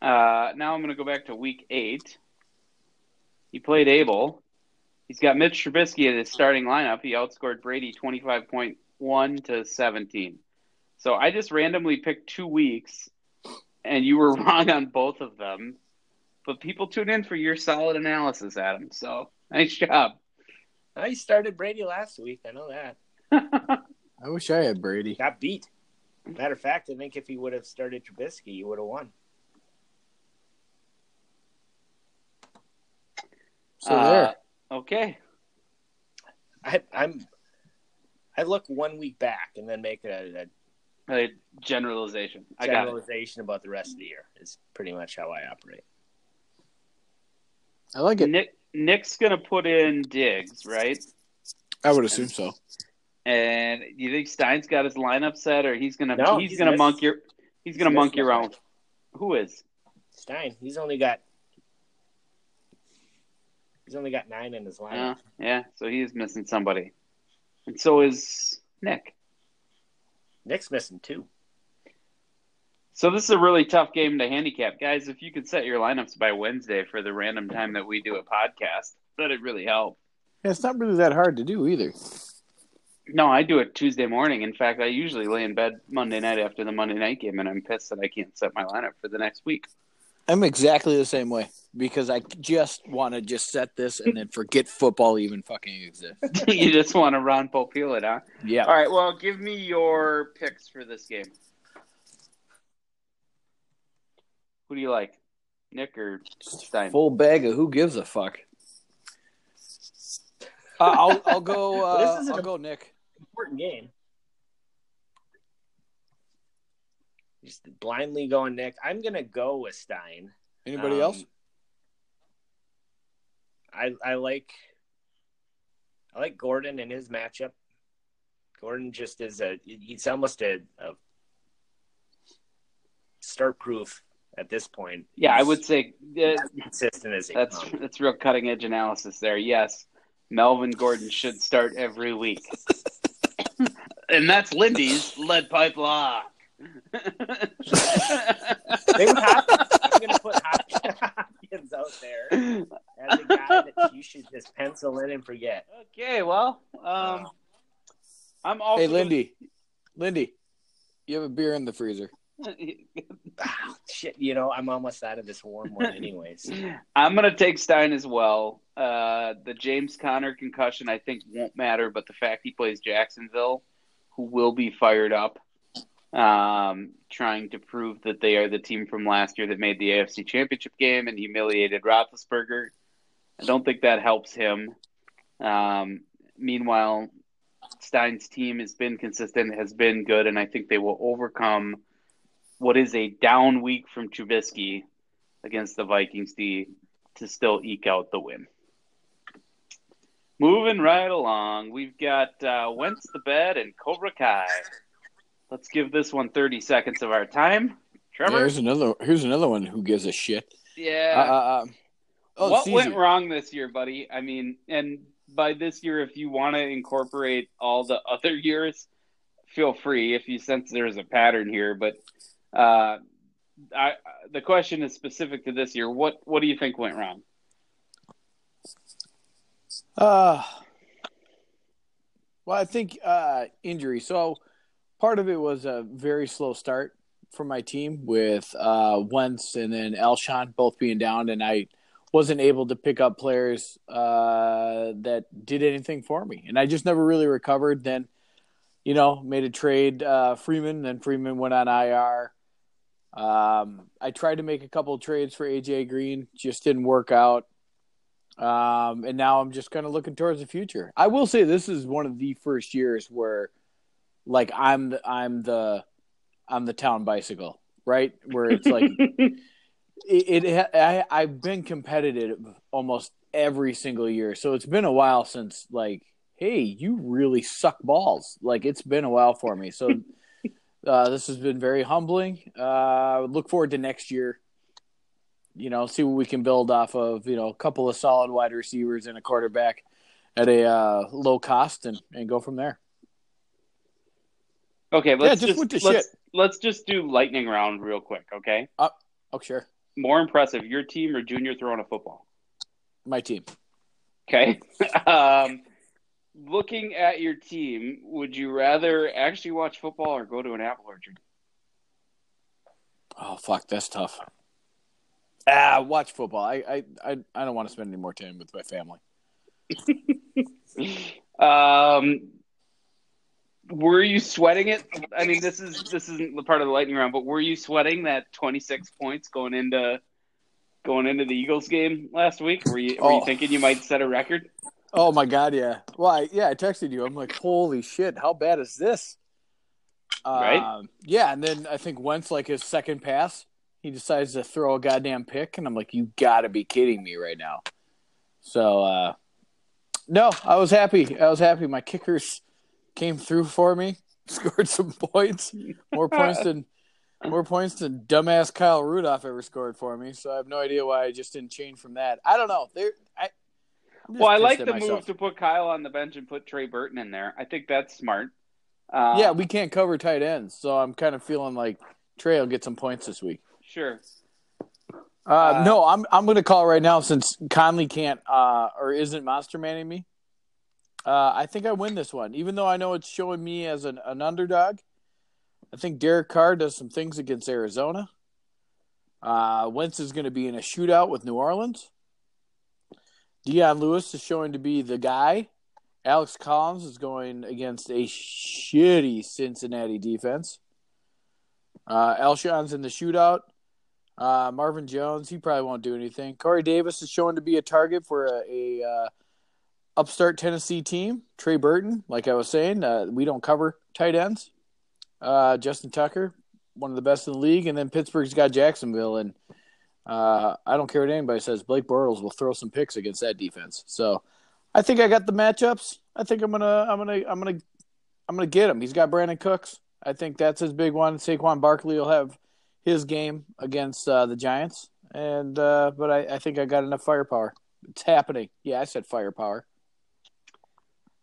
Uh, now I'm going to go back to week eight. He played Abel. He's got Mitch Trubisky at his starting lineup. He outscored Brady 25.1 to 17. So I just randomly picked two weeks, and you were (laughs) wrong on both of them. But people tune in for your solid analysis, Adam. So nice job.
I started Brady last week. I know that. (laughs)
I wish I had Brady.
Got beat. Matter of fact, I think if he would have started Trubisky, he would have won.
So
Uh,
there.
Okay.
I, I'm. I look one week back and then make a, a
A generalization. I got
generalization about the rest of the year. Is pretty much how I operate.
I like it.
Nick Nick's gonna put in Diggs, right?
I would assume so.
And you think Stein's got his lineup set, or he's gonna
No,
he's,
he's
gonna
missed-
monk your he's gonna
he's
monk
your
own? Who is?
Stein. He's only got he's only got nine in his
Yeah,
lineup.
yeah. So he's missing somebody, and so is Nick.
Nick's missing two.
So this is a really tough game to handicap, guys. If you could set your lineups by Wednesday for the random time that we do a podcast, that'd really help.
Yeah, it's not really that hard to do either.
No, I do it Tuesday morning. In fact, I usually lay in bed Monday night after the Monday night game, and I'm pissed that I can't set my lineup for the next week.
I'm exactly the same way because I just want to just set this and then forget football even fucking exists. (laughs)
you just want to Ron Popeil it, huh?
Yeah.
All right. Well, give me your picks for this game. Who do you like, Nick or Stein?
Full bag of who gives a fuck. Uh, I'll I'll go. (laughs) Uh,
This is an-
I'll go Nick.
Important game. Just blindly going Nick. I'm gonna go with Stein.
Anybody
Um,
else?
I I like I like Gordon and his matchup. Gordon just is a he's almost a, a start proof at this point.
Yeah, I would say uh,
consistent as he
that's
comes.
that's real cutting edge analysis there. Yes, Melvin Gordon should start every week, (laughs) and that's Lindy's lead pipe lock.
Maybe Hop- I'm gonna put Hop- Hopkins out there as a guy that you should just pencil in and forget.
okay, well, um, I'm also
Hey, Lindy. Lindy, you have a beer in the freezer. (laughs)
Ah, shit, you know I'm almost out of this warm one, anyways. (laughs)
I'm gonna take Stein as well. Uh, the James Conner concussion, I think, won't matter, but the fact he plays Jacksonville, who will be fired up, um, trying to prove that they are the team from last year that made the AFC Championship game and humiliated Roethlisberger. I don't think that helps him. Um, meanwhile, Stein's team has been consistent, has been good, and I think they will overcome what is a down week from Trubisky against the Vikings D to still eke out the win. Moving right along, we've got uh, Wentz the Bed and Cobra Kai. Let's give this one 30 seconds of our time.
Yeah,
Trevor?
here's another. Here's another one who gives a shit.
Yeah.
Uh, uh, uh, oh,
what went wrong this year, buddy? I mean, and by this year, if you want to incorporate all the other years, feel free if you sense there's a pattern here. But uh, I, the question is specific to this year. What What do you think went wrong?
Uh, well, I think uh, injury. So part of it was a very slow start for my team with uh, Wentz and then Alshon both being down, and I wasn't able to pick up players uh, that did anything for me, and I just never really recovered. Then, you know, made a trade uh, Freeman, then Freeman went on IR. Um, I tried to make a couple of trades for AJ Green, just didn't work out. Um, and now I'm just kind of looking towards the future. I will say this is one of the first years where, like, I'm the, I'm the I'm the town bicycle, right? Where it's like (laughs) it. it I, I've been competitive almost every single year, so it's been a while since like, hey, you really suck balls. Like it's been a while for me. So (laughs) uh, this has been very humbling. Uh, look forward to next year you know, see what we can build off of, you know, a couple of solid wide receivers and a quarterback at a uh, low cost and, and go from there.
Okay, let's
just
just,
with the
let's, let's just do lightning round real quick. Okay,
Oh, sure.
more impressive, your team or Junior throwing a football?
My team.
Okay. (laughs) um, looking at your team, would you rather actually watch football or go to an apple orchard?
Oh, fuck. That's tough. Ah, watch football. I, I, I, I don't want to spend any more time with my family. (laughs)
Um, were you sweating it? I mean, this is this isn't the part of the lightning round, but were you sweating that twenty six points going into going into the Eagles game last week? Were you were you
Oh.
thinking you might set a record?
Oh, my God. Yeah. Well, I, yeah, I texted you. I'm like, holy shit. How bad is this?
Right?
Um, yeah. And then I think Wentz, like his second pass, he decides to throw a goddamn pick. And I'm like, you got to be kidding me right now. So, uh, no, I was happy. I was happy. My kickers came through for me, (laughs) scored some points, more points than more points than dumbass Kyle Rudolph ever scored for me. So I have no idea why I just didn't change from that. I don't know. There, I.
Well, I like the
myself.
move to put Kyle on the bench and put Trey Burton in there. I think that's smart. Uh,
yeah, we can't cover tight ends, so I'm kind of feeling like Trey will get some points this week.
sure.
Uh,
Uh,
no, I'm I'm going to call right now since Conley can't uh, or isn't monster manning me. Uh, I think I win this one, even though I know it's showing me as an, an underdog. I think Derek Carr does some things against Arizona. Uh, Wentz is going to be in a shootout with New Orleans. Dion Lewis is showing to be the guy. Alex Collins is going against a shitty Cincinnati defense. Uh, Alshon's in the shootout. Uh, Marvin Jones, he probably won't do anything. Corey Davis is showing to be a target for a, a uh, upstart Tennessee team. Trey Burton, like I was saying, uh, we don't cover tight ends. Uh, Justin Tucker, one of the best in the league, and then Pittsburgh's got Jacksonville, and uh, I don't care what anybody says. Blake Bortles will throw some picks against that defense. So I think I got the matchups. I think I'm gonna, I'm gonna, I'm gonna, I'm gonna get him. He's got Brandin Cooks. I think that's his big one. Saquon Barkley will have his game against uh, the Giants, and uh, but I, I think I got enough firepower. It's happening. Yeah, I said firepower.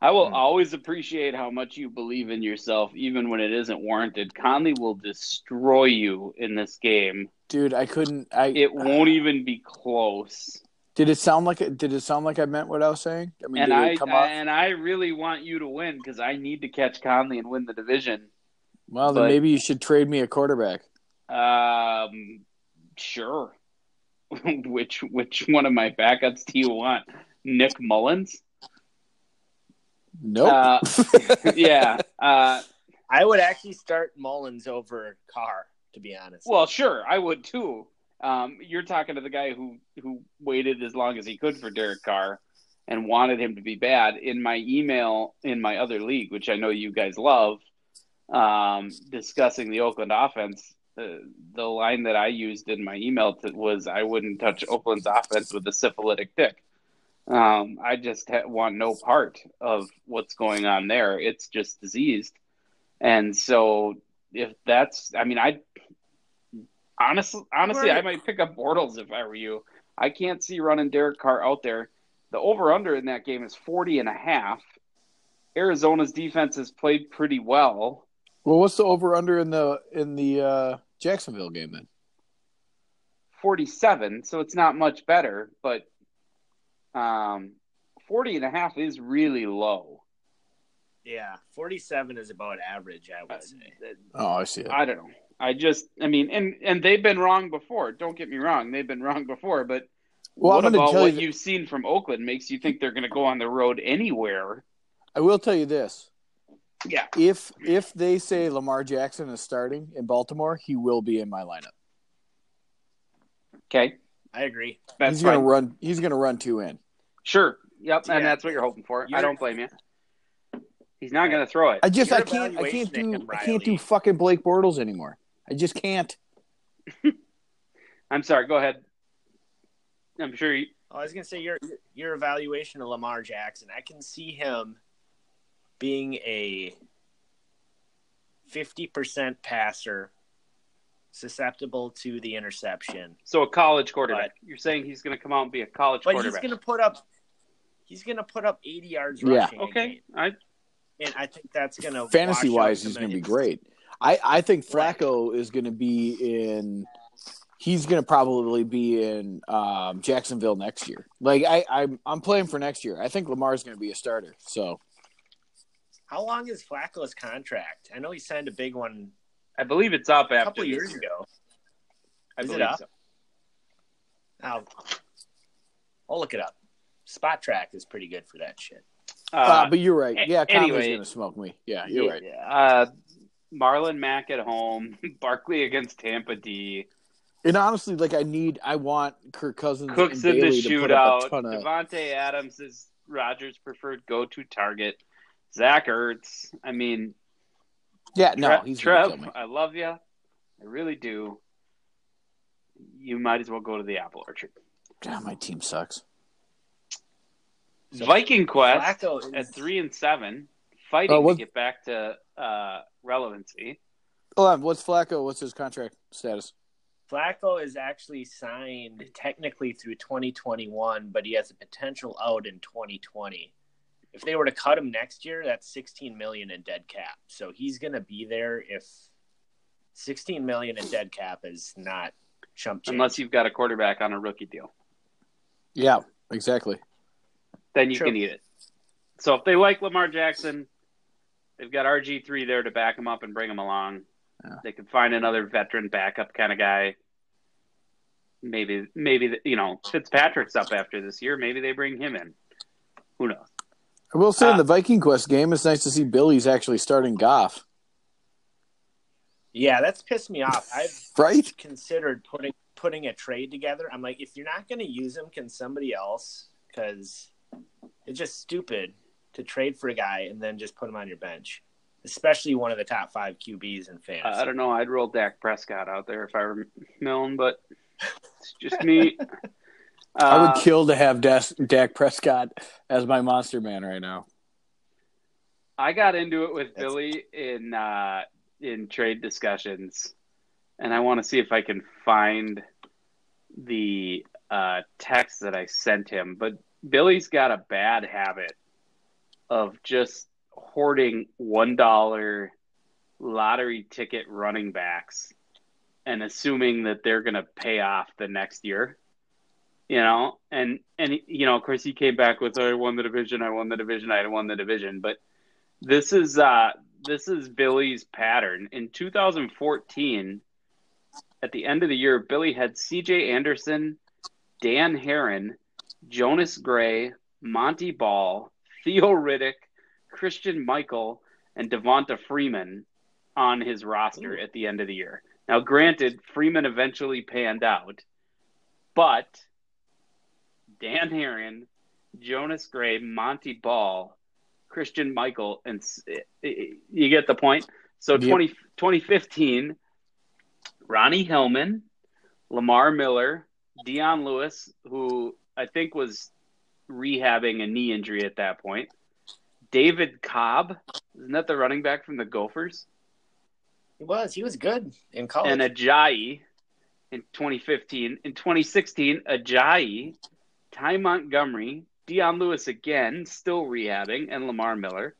I will always appreciate how much you believe in yourself, even when it isn't warranted. Conley will destroy you in this game.
Dude, I couldn't. I
It won't even be close.
did it sound like it. Did it sound like I meant what I was saying? I mean,
and I and I really want you to win because I need to catch Conley and win the division.
Well, then maybe you should trade me a quarterback.
Um, sure. (laughs) which which one of my backups do you want? Nick Mullins?
Nope.
Uh, (laughs) yeah. Uh,
I would actually start Mullins over Carr, to be honest.
well, sure, I would too. Um, you're talking to the guy who who waited as long as he could for Derek Carr and wanted him to be bad. In my email in my other league, which I know you guys love, um, discussing the Oakland offense, uh, the line that I used in my email to, was I wouldn't touch Oakland's offense with a syphilitic dick. Um, I just ha- want no part of what's going on there. It's just diseased. And so if that's, I mean, I honestly, honestly, I might pick up Bortles if I were you. I can't see running Derek Carr out there. The over under in that game is 40 and a half. Arizona's defense has played pretty well.
well, what's the over under in the in the uh, Jacksonville game then?
47, so it's not much better, but um 40 and a half is really low.
yeah, 47 is about average, I would say.
Oh, I see it.
I don't know. I just, I mean, and and they've been wrong before. Don't get me wrong; they've been wrong before. But
Well,
what about what
you
you've seen from Oakland makes you think they're going to go on the road anywhere?
I will tell you this:
Yeah,
if if they say Lamar Jackson is starting in Baltimore, he will be in my lineup.
okay,
I agree.
that's
he's gonna run. He's gonna run two in.
Sure, yep, and that's what you're hoping for. I
You're-
don't blame you. He's not going to throw it.
I just
Your
I can't I can't do I can't do fucking Blake Bortles anymore. I just can't. (laughs)
I'm sorry. Go ahead. I'm sure. You,
Oh, I was gonna say your your evaluation of Lamar Jackson. I can see him being a fifty percent passer, susceptible to the interception.
so a college quarterback. You're saying he's going to come out and be a college
But
quarterback?
he's gonna put up he's gonna put up eighty yards
Yeah.
rushing. a
Okay. I
and I think that's gonna
Fantasy wise,
some
he's gonna be great. I I think
Right.
Flacco is gonna be in. He's gonna probably be in um, Jacksonville next year. Like I I'm I'm playing for next year. I think Lamar's gonna be a starter. So
How long is Flacco's contract? I know he signed a big one
I believe it's up
a
after
couple years
year.
ago.
I
Is it
believe
up?
so.
I'll, I'll look it up. Spotrac is pretty good for that shit.
Uh,
Uh,
but you're right. Yeah, Conley's
anyway.
gonna smoke me. Yeah, you're right.
yeah, Uh, Marlon Mack at home, (laughs) Barkley against Tampa D,
And honestly, like I need, I want Kirk Cousins
Cooks
and
in the
Bailey to put up a
shootout.
ton of.
Davante Adams is Rodgers' preferred go-to target. Zach Ertz. I mean,
Yeah, no, he's
Trev.
gonna kill me.
I love you. I really do. You might as well go to the apple orchard.
God, my team sucks.
So
Viking Quest
is,
at three and seven, fighting
Uh, what-
to get back to uh, relevancy.
Hold on. What's Flacco? What's his contract status?
Flacco is actually signed technically through 2021, but he has a potential out in 2020. If they were to cut him next year, that's 16 million in dead cap. So he's going to be there if 16 million in dead cap is not chump change.
Unless you've got a quarterback on a rookie deal,
Yeah, exactly.
Then you
True.
can eat it. So if they like Lamar Jackson, they've got RG three there to back him up and bring him along.
Yeah.
They could find another veteran backup kind of guy. Maybe, maybe you know Fitzpatrick's up after this year. Maybe they bring him in. Who knows?
I will say in
Uh,
the Viking Quest game, it's nice to see Billy's actually starting Goff.
yeah, that's pissed me off. I've (laughs)
Right?
considered putting putting a trade together. I'm like, if you're not going to use him, can somebody else? Because it's just stupid to trade for a guy and then just put him on your bench, especially one of the top five QBs in fantasy.
I don't know. I'd roll Dak Prescott out there if I were Milne, but it's just me. (laughs)
I would
Uh,
kill to have Das- Dak Prescott as my monster man right now.
I got into it with
That's-
Billy in uh, in trade discussions, and I want to see if I can find the uh, text that I sent him. But Billy's got a bad habit of just hoarding one dollar lottery ticket running backs and assuming that they're going to pay off the next year. You know, and and you know, of course, he came back with, "I won the division, I won the division, I won the division," but this is uh this is Billy's pattern. In 2014, at the end of the year, Billy had C.J. Anderson, Dan Herron, Jonas Gray, Montee Ball, Theo Riddick, Christine Michael, and Devonta Freeman on his roster at the end of the year. Now, granted, Freeman eventually panned out, but Dan Herron, Jonas Gray, Montee Ball, Christine Michael, and you get the point. So
Yep.
20, 2015, Ronnie Hillman, Lamar Miller, Dion Lewis, who I think was rehabbing a knee injury at that point. David Cobb, isn't that the running back from the Gophers?
He was. He was good in college.
and Ajayi in 2015. In 2016, Ajayi, Ty Montgomery, Dion Lewis again, still rehabbing, and Lamar Miller.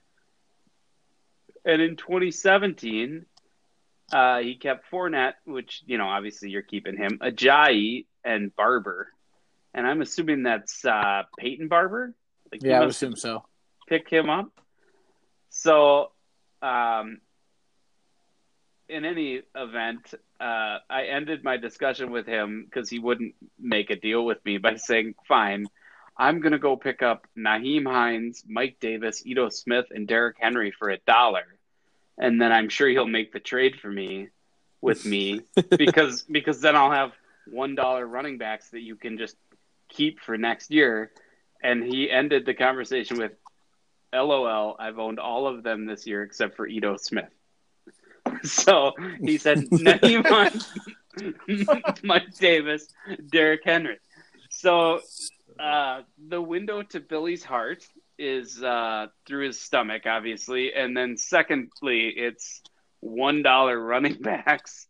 And in 2017, uh, he kept Fournette, which, you know, obviously you're keeping him, Ajayi, and Barber. And I'm assuming that's uh, Peyton Barber? Like,
Yeah, I would assume so.
pick him up. So, um, in any event, uh, I ended my discussion with him because he wouldn't make a deal with me by (laughs) saying, "Fine, I'm going to go pick up Nyheim Hines, Mike Davis, Ito Smith, and Derrick Henry for a dollar, and then I'm sure he'll make the trade for me with me (laughs) because because then I'll have one dollar running backs that you can just keep for next year." And he ended the conversation with, LOL, I've owned all of them this year except for Ito Smith. (laughs) So he said, (laughs) Hines, (laughs) Mike Davis, Derrick Henry. So uh, the window to Billy's heart is uh, through his stomach, obviously. And then, secondly, it's $1 running backs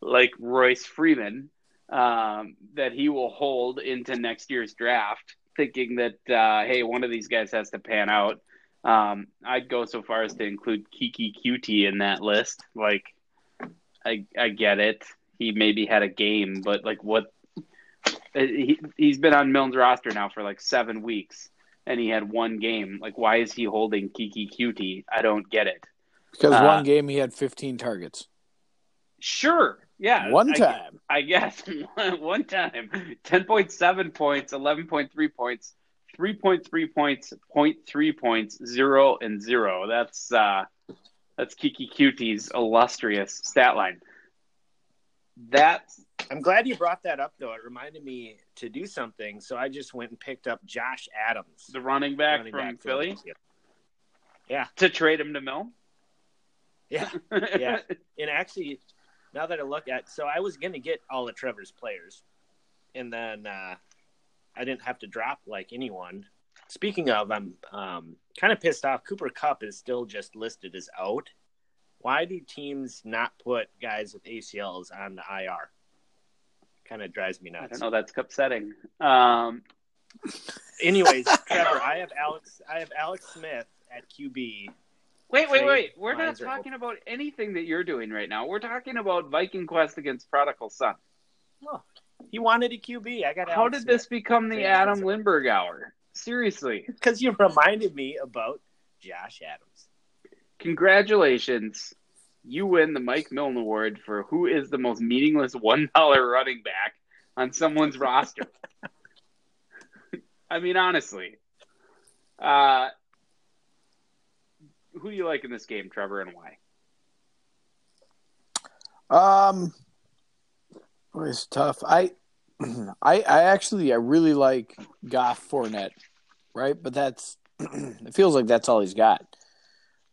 like Royce Freeman um, that he will hold into next year's draft, thinking that, uh, hey, one of these guys has to pan out. Um, I'd go so far as to include Keke Coutee in that list. Like, I I get it. He maybe had a game, but like, what? He he's been on Milne's roster now for like seven weeks, and he had one game. Like, why is he holding Keke Coutee? I don't get it.
Because
Uh,
one game he had 15 targets.
Sure, yeah,
One
I-
time.
I guess (laughs) one time, ten point seven points, eleven point three points, three point three points, 0.3 points, zero and zero. That's uh, that's Keke Coutee's illustrious stat line. That's
I'm glad you brought that up, though. It reminded me to do something, so I just went and picked up Josh Adams,
the running back
running
from
back for-
Philly
Yeah,
to trade him to Mill.
yeah, (laughs) yeah. And actually, now that I look at, so I was gonna get all of Trevor's players, and then uh, I didn't have to drop like anyone. Speaking of, I'm um, kind of pissed off. Cooper Kupp is still just listed as out, Why do teams not put guys with ACLs on the IR? Kind of drives me
I
nuts.
don't know. That's upsetting. Um,
Anyways, (laughs) Trevor, I have Alex. I have Alex Smith at QB.
Wait, wait, wait. We're not talking about anything that you're doing right now. We're talking about Viking Quest against Prodigal Son.
Oh, he wanted a QB. I got.
How did this become the Adam Lindbergh hour? Seriously. (laughs)
Because you reminded me about Josh Adams.
Congratulations. You win the Mike Milne Award for who is the most meaningless $1 running back on someone's (laughs) roster. I mean, honestly. Uh, who do you like in this game, Trevor, and why?
Um, it's tough. I, (clears throat) I, I actually, I really like Goff Fournette, right? But that's, (clears throat) it feels like that's all he's got.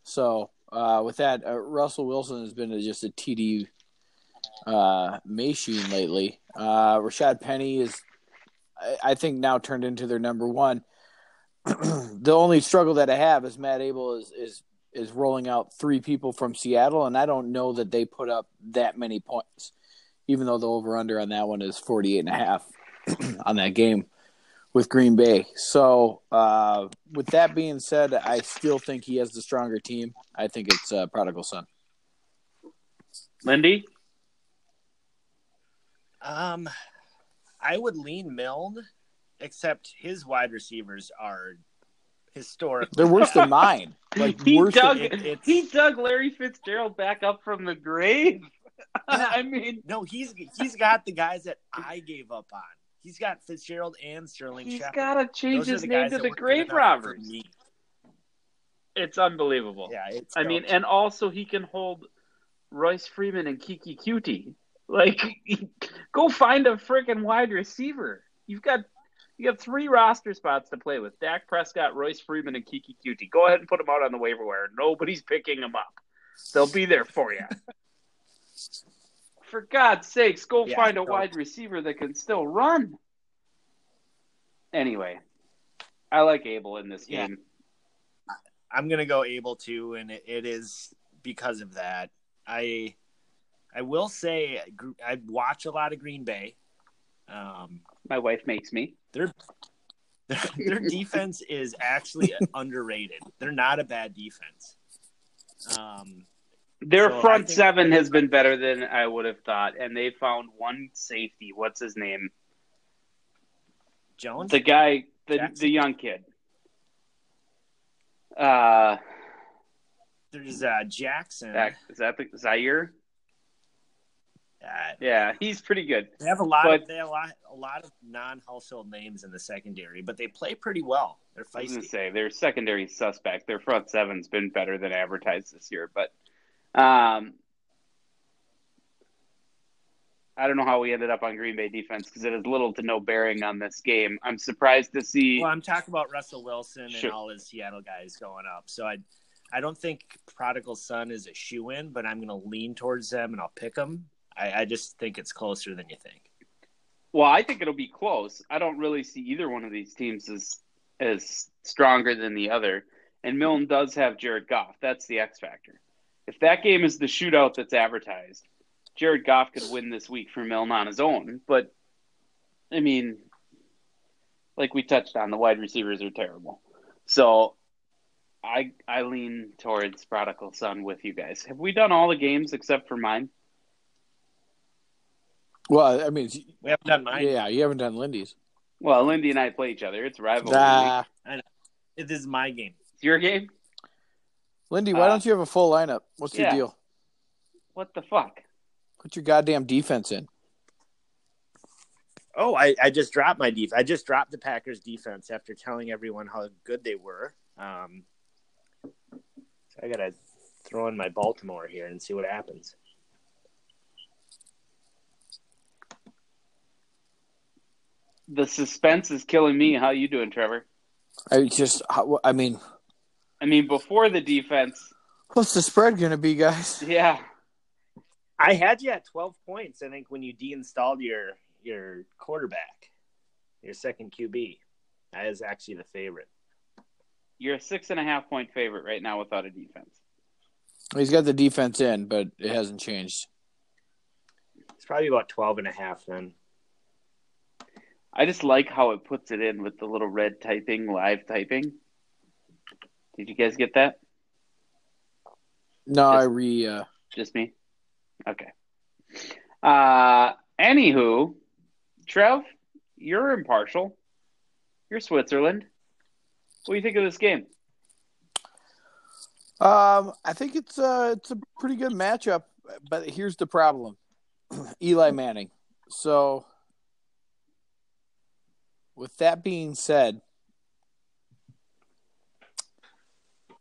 So, uh, with that, uh, Russell Wilson has been a, just a TD uh, machine lately. Uh, Rashaad Penny is, I, I think, now turned into their number one. (clears throat) the only struggle that I have is Matt Abel is is is rolling out three people from Seattle, and I don't know that they put up that many points, even though the over under on that one is 48 and a half (clears throat) on that game with Green Bay. So, uh, with that being said, I still think he has the stronger team. I think it's uh, Prodigal Son.
Lindy?
Um, I would lean Milne, except his wide receivers are historic.
They're worse than (laughs) mine. Like
he
worse
dug
than,
it-
he dug Larry Fitzgerald back up from the grave. (laughs) I mean,
No, he's he's got the guys that I gave up on. He's got Fitzgerald and Sterling
He's got to change
Those
his name to the Grave Robbers.
me.
It's unbelievable.
Yeah, it's.
I mean, and also he can hold Royce Freeman and Keke Coutee. Like, (laughs) go find a freaking wide receiver. You've got you have three roster spots to play with: Dak Prescott, Royce Freeman, and Keke Coutee. Go ahead and put them out on the waiver wire. Nobody's picking them up. They'll be there for you. for God's sakes, go
Yeah,
find a
no.
wide receiver that can still run. Anyway, I like Abel in this
Yeah.
game.
I'm gonna go able to, and it, it is because of that. I I will say I watch a lot of Green Bay. Um,
My wife makes me.
their their, their (laughs) defense is actually underrated. They're not a bad defense. Um,
Their
So
front seven has been better than I would have thought, and they found one safety. What's his name?
Jones,
The guy, the
Jackson?
the young kid. Uh,
there's uh, Jackson.
that, is that the Zaire?
Uh,
Yeah, he's pretty good.
they have a lot.
But-
of, they have a lot, a lot of non-household names in the secondary, but they play pretty well. They're
I was gonna
feisty.
say their secondary suspect. Their front seven's been better than advertised this year, but um, I don't know how we ended up on Green Bay defense because it has little to no bearing on this game. I'm surprised to see.
Well, I'm talking about Russell Wilson and
Sure.
all his Seattle guys going up. So I, I don't think Prodigal Son is a shoe in, but I'm going to lean towards them and I'll pick them. I, I just think it's closer than you think.
Well, I think it'll be close. I don't really see either one of these teams as as stronger than the other. And Milne does have Jared Goff. That's the X factor. If that game is the shootout that's advertised, Jared Goff could win this week for Milne on his own. But I mean, like we touched on, the wide receivers are terrible. So I I lean towards Prodigal Son with you guys. Have we done all the games except for mine?
Well, I mean,
We haven't done mine.
yeah, you haven't done Lindy's.
Well, Lindy and I play each other. It's rivalry. week.
Nah,
This is my game.
It's your game.
Lindy, why
Uh,
don't you have a full lineup? What's your deal?
What the fuck?
Put your goddamn defense in.
Oh, I, I just dropped my def. I just dropped the Packers defense after telling everyone how good they were. Um, so I got to throw in my Baltimore here and see what happens.
The suspense is killing me. How you doing, Trevor?
I just, I mean,
I mean, before the defense,
what's the spread going to be, guys?
yeah,
I had you at 12 points, I think, when you deinstalled your your quarterback, your second QB. That is actually the favorite.
you're a six and a half point favorite right now without a defense.
He's got the defense in, but it hasn't changed.
It's probably about 12 and a half then.
I just like how it puts it in with the little red typing, live typing. Did you guys get that?
No, I re. Uh,
Just me? Okay. Uh, anywho, Trev, you're impartial. You're Switzerland. What do you think of this game?
um, I think it's uh, it's a pretty good matchup, but here's the problem: (clears throat) Eli Manning. So, with that being said,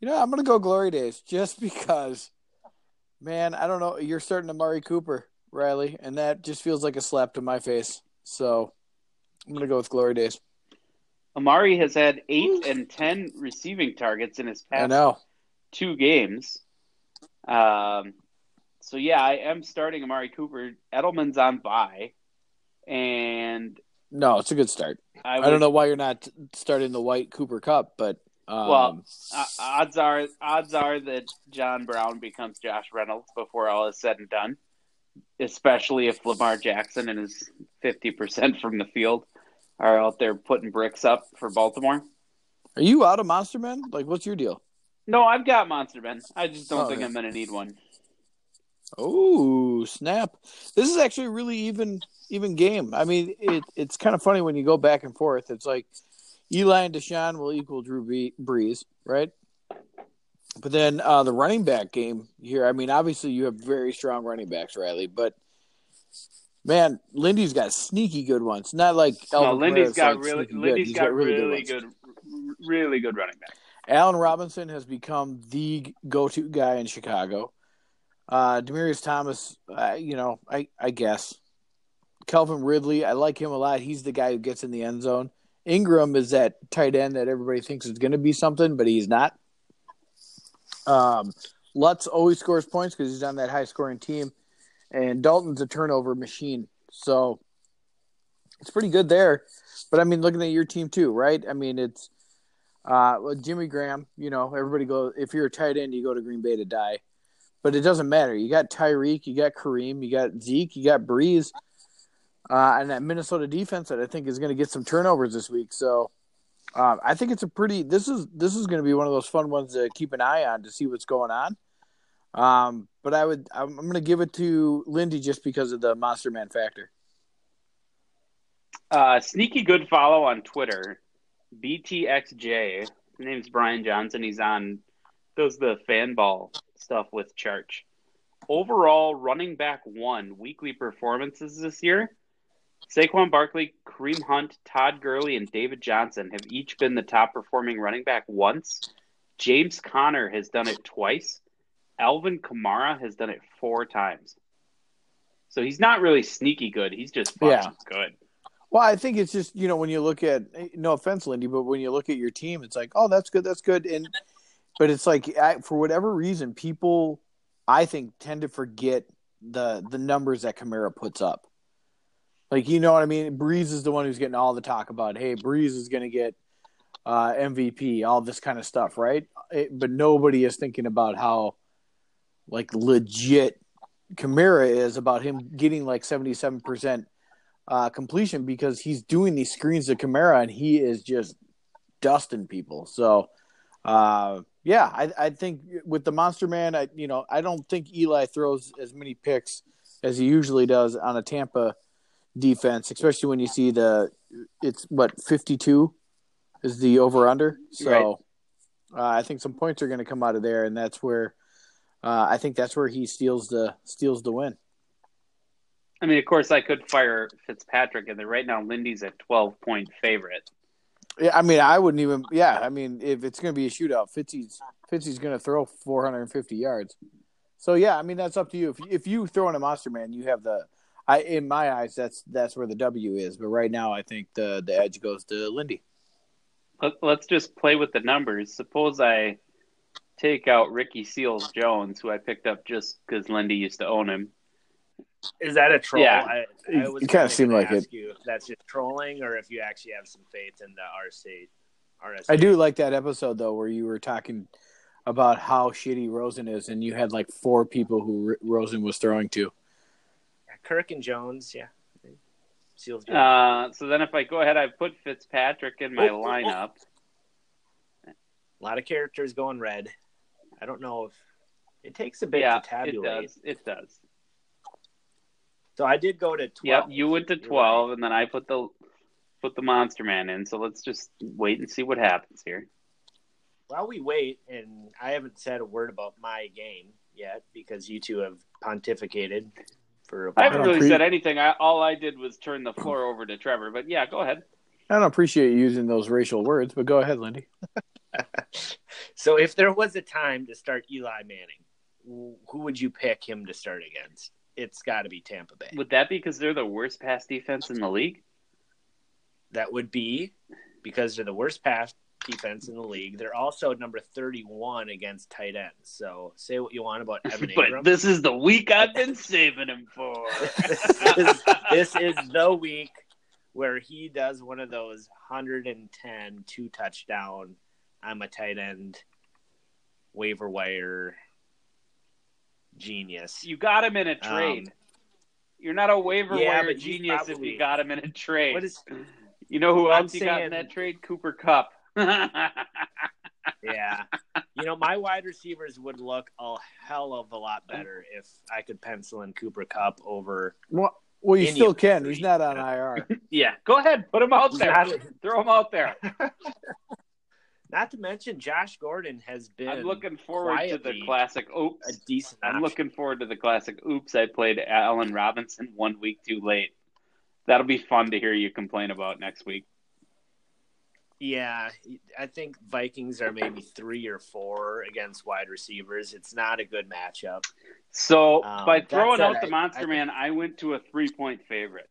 you know I'm gonna go Glory Days (laughs) just because, man. I don't know. You're starting Amari Cooper, Riley, and that just feels like a slap to my face. So, I'm gonna go with Glory Days.
Amari has had eight and ten receiving targets in his
I
past
know.
two games. Um, so yeah, I am starting Amari Cooper. Edelman's on bye, and
No, it's a good start.
I,
I don't know why you're not starting the White Cooper Kupp, but um,
Well, uh, odds are odds are that John Brown becomes Josh Reynolds before all is said and done. Especially if Lamar Jackson and his fifty percent from the field are out there putting bricks up for Baltimore.
are you out of Monster Man? Like, what's your deal?
No, I've got Monster Men. I just don't
Oh,
think
yeah.
I'm going to need one.
Oh snap! This is actually a really even even game. I mean, it, it's kind of funny when you go back and forth. It's like Eli and Deshaun will equal Drew Bre- Brees, right? But then uh, the running back game here. I mean, obviously you have very strong running backs, Riley. But man, Lindy's got sneaky good ones. Not like
No,
Alvin
Lindy's
Kamara's,
got
like,
really,
good.
Lindy's
He's
got, really,
ones.
good, really good running back.
Allen Robinson has become the go-to guy in Chicago. Uh, Demaryius Thomas, uh, you know, I, I guess. Calvin Ridley, I like him a lot. He's the guy who gets in the end zone. Engram is that tight end that everybody thinks is going to be something, but he's not. Um, Lutz always scores points because he's on that high-scoring team, and Dalton's a turnover machine. So it's pretty good there. But I mean, looking at your team too, right? I mean, it's uh, well, Jimmy Graham, you know, everybody go. If you're a tight end, you go to Green Bay to die. But it doesn't matter. You got Tyreek, you got Kareem, you got Zeke, you got Brees, uh, and that Minnesota defense that I think is going to get some turnovers this week. So um, I think it's a pretty. This is this is going to be one of those fun ones to keep an eye on to see what's going on. Um, but I would I'm, I'm going to give it to Lindy just because of the Monster Man factor.
Uh, sneaky good follow on Twitter, BTXJ. His name's Brian Johnson. He's on does the fan ball stuff with Church. Overall, running back one weekly performances this year. Saquon Barkley, Kareem Hunt, Todd Gurley, and David Johnson have each been the top performing running back once. James Conner has done it twice. Alvin Kamara has done it four times. So he's not really sneaky good. He's just fucking
Yeah.
good.
Well, I think it's just you know when you look at no offense, Lindy, but when you look at your team, it's like oh that's good, that's good, and but it's like I, for whatever reason, people I think tend to forget the the numbers that Kamara puts up. Like you know what I mean? Brees is the one who's getting all the talk about. Hey, Brees is going to get uh, MVP, all this kind of stuff, right? It, but nobody is thinking about how like legit Kamara is about him getting like seventy seven percent uh, completion because he's doing these screens to Kamara and he is just dusting people. So, uh, yeah, I, I think with the Monster Man, I you know I don't think Eli throws as many picks as he usually does on a Tampa defense, especially when you see the it's what fifty two is the over under. So, uh, I think some points are going to come out of there, and that's where uh, I think that's where he steals the steals the win.
I mean, of course, I could fire Fitzpatrick and then Right now, Lindy's a 12 point favorite.
Yeah, I mean, I wouldn't even. Yeah, I mean, if it's going to be a shootout, Fitzy's Fitzy's going to throw 450 yards. So yeah, I mean, that's up to you. If if you throw in a monster man, you have the. I in my eyes, that's that's where the W is. But right now, I think the the edge goes to Lindy.
Let, let's just play with the numbers. Suppose I take out Ricky Seals Jones, who I picked up just because Lindy used to own him.
Is that a troll?
Yeah.
I,
It-
I was
it kinda
gonna
seemed like it.
You if that's just trolling, or if you actually have some faith in the RC. RSA.
I do like that episode though, where you were talking about how shitty Rosen is, and you had like four people who R- Rosen was throwing to.
Kirk and Jones, yeah. Seals good.
Uh, so then if I go ahead, I put Fitzpatrick in my
Oh, oh, oh.
lineup.
a lot of characters going red. I don't know if it takes a bit
Yeah,
to
it
tabulate.
does. It does.
So I did go to twelve.
Yep,
twelve.
you went to
You're
twelve, and then I put the put the Monster Man in. So let's just wait and see what happens here.
While we wait, and I haven't said a word about my game yet because you two have pontificated for a
I haven't
don't
really
pre-
said anything. I, all I did was turn the floor over to Trevor. But yeah, go ahead.
I don't appreciate you using those racial words, but go ahead, Lindy. (laughs) (laughs)
so if there was a time to start Eli Manning, who would you pick him to start against? It's got to be Tampa Bay.
Would that be because they're the worst pass defense in the league?
That would be because they're the worst pass defense in the league. They're also number 31 against tight ends. So say what you want about (laughs) Evan
But this is the week I've been (laughs) saving him for.
this, is, this is the (laughs) week where he does one of those 110 two touchdown. I'm a tight end waiver wire genius.
you got him in a trade.
Um,
You're not a waiver
yeah,
wire
but he's
genius if you got him in a trade.
What is
you know who
I'm
else you got in that trade? Cooper Kupp.
yeah? You know, my wide receivers would look a hell of a lot better if I could pencil in Cooper Kupp over.
Well, well you still can.
three.
He's not on IR. (laughs)
yeah, go ahead, put him out there.
Not,
Throw him out there. (laughs)
not to mention, Josh Gordon has been.
I'm looking forward to the classic. Oops.
a decent.
I'm
option.
looking forward to the classic. Oops, I played Allen Robinson one week too late. That'll be fun to hear you complain about next week.
Yeah, I think Vikings are maybe three or four against wide receivers. It's not a good matchup.
So
Um,
by throwing out the Monster
I
Man, I went to a three point favorite.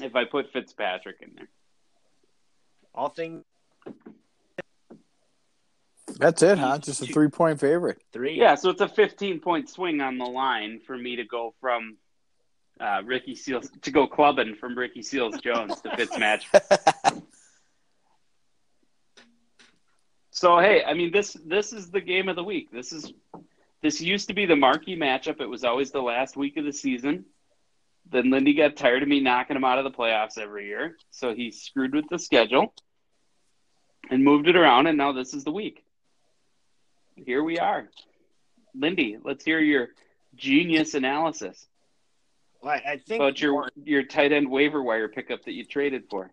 If I put Fitzpatrick in there,
All things
That's it, huh? Just a three point favorite.
three.
yeah. So it's a 15 point swing on the line for me to go from uh, Ricky Seals to go clubbing from Ricky Seals Jones to Fitzmatch. (laughs) So hey, I mean this this is the game of the week. This is this used to be the marquee matchup. It was always the last week of the season. Then Lindy got tired of me knocking him out of the playoffs every year, so he screwed with the schedule and moved it around. And now this is the week. Here we are, Lindy. Let's hear your genius analysis
Well, I think
about your
one,
your tight end waiver wire pickup that you traded for.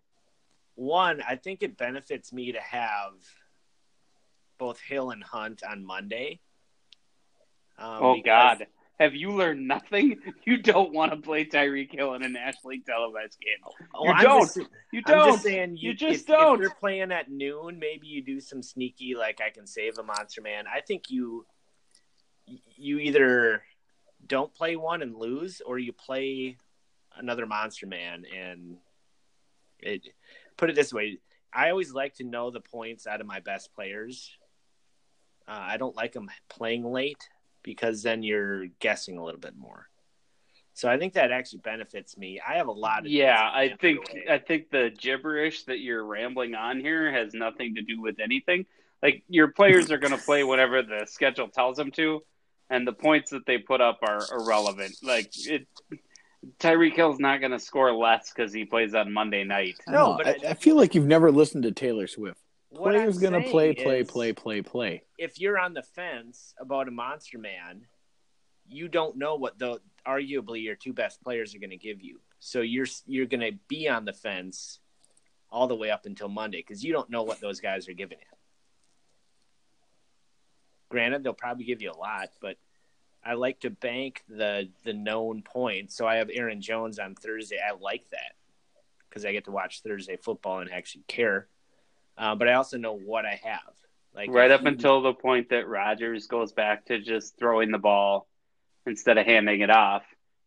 one, I think it benefits me to have both Hill and Hunt on Monday. Um,
Oh God. Have you learned nothing? (laughs) You don't want to play Tyreek Hill in a nationally televised game.
Oh,
You
I'm
don't.
Just,
You
I'm
don't.
just saying, you,
You just
if,
don't.
If you're playing at noon, maybe you do some sneaky, like I can save a monster man. I think you, you either don't play one and lose, or you play another monster man and it. Put it this way: I always like to know the points out of my best players. Uh, I don't like them playing late because then you're guessing a little bit more. So I think that actually benefits me. I have a lot of
Yeah, I think
away.
I think the gibberish that you're rambling on here has nothing to do with anything. Like your players are going to play whatever the schedule tells them to, and the points that they put up are irrelevant. Like it, Tyreek Hill's not going to score less because he plays on Monday night.
No, but
I,
I-
I feel like you've never listened to Taylor Swift.
What
Players gonna play, play, play, play, play.
If you're on the fence about a monster man, you don't know what the arguably your two best players are going to give you. So you're you're going to be on the fence all the way up until Monday because you don't know what those guys are giving you. Granted, they'll probably give you a lot, but I like to bank the the known points. So I have Aaron Jones on Thursday. I like that because I get to watch Thursday football and actually care. Uh, but I also know what I have. Like
right up until the point that Rodgers goes back to just throwing the ball instead of handing it off,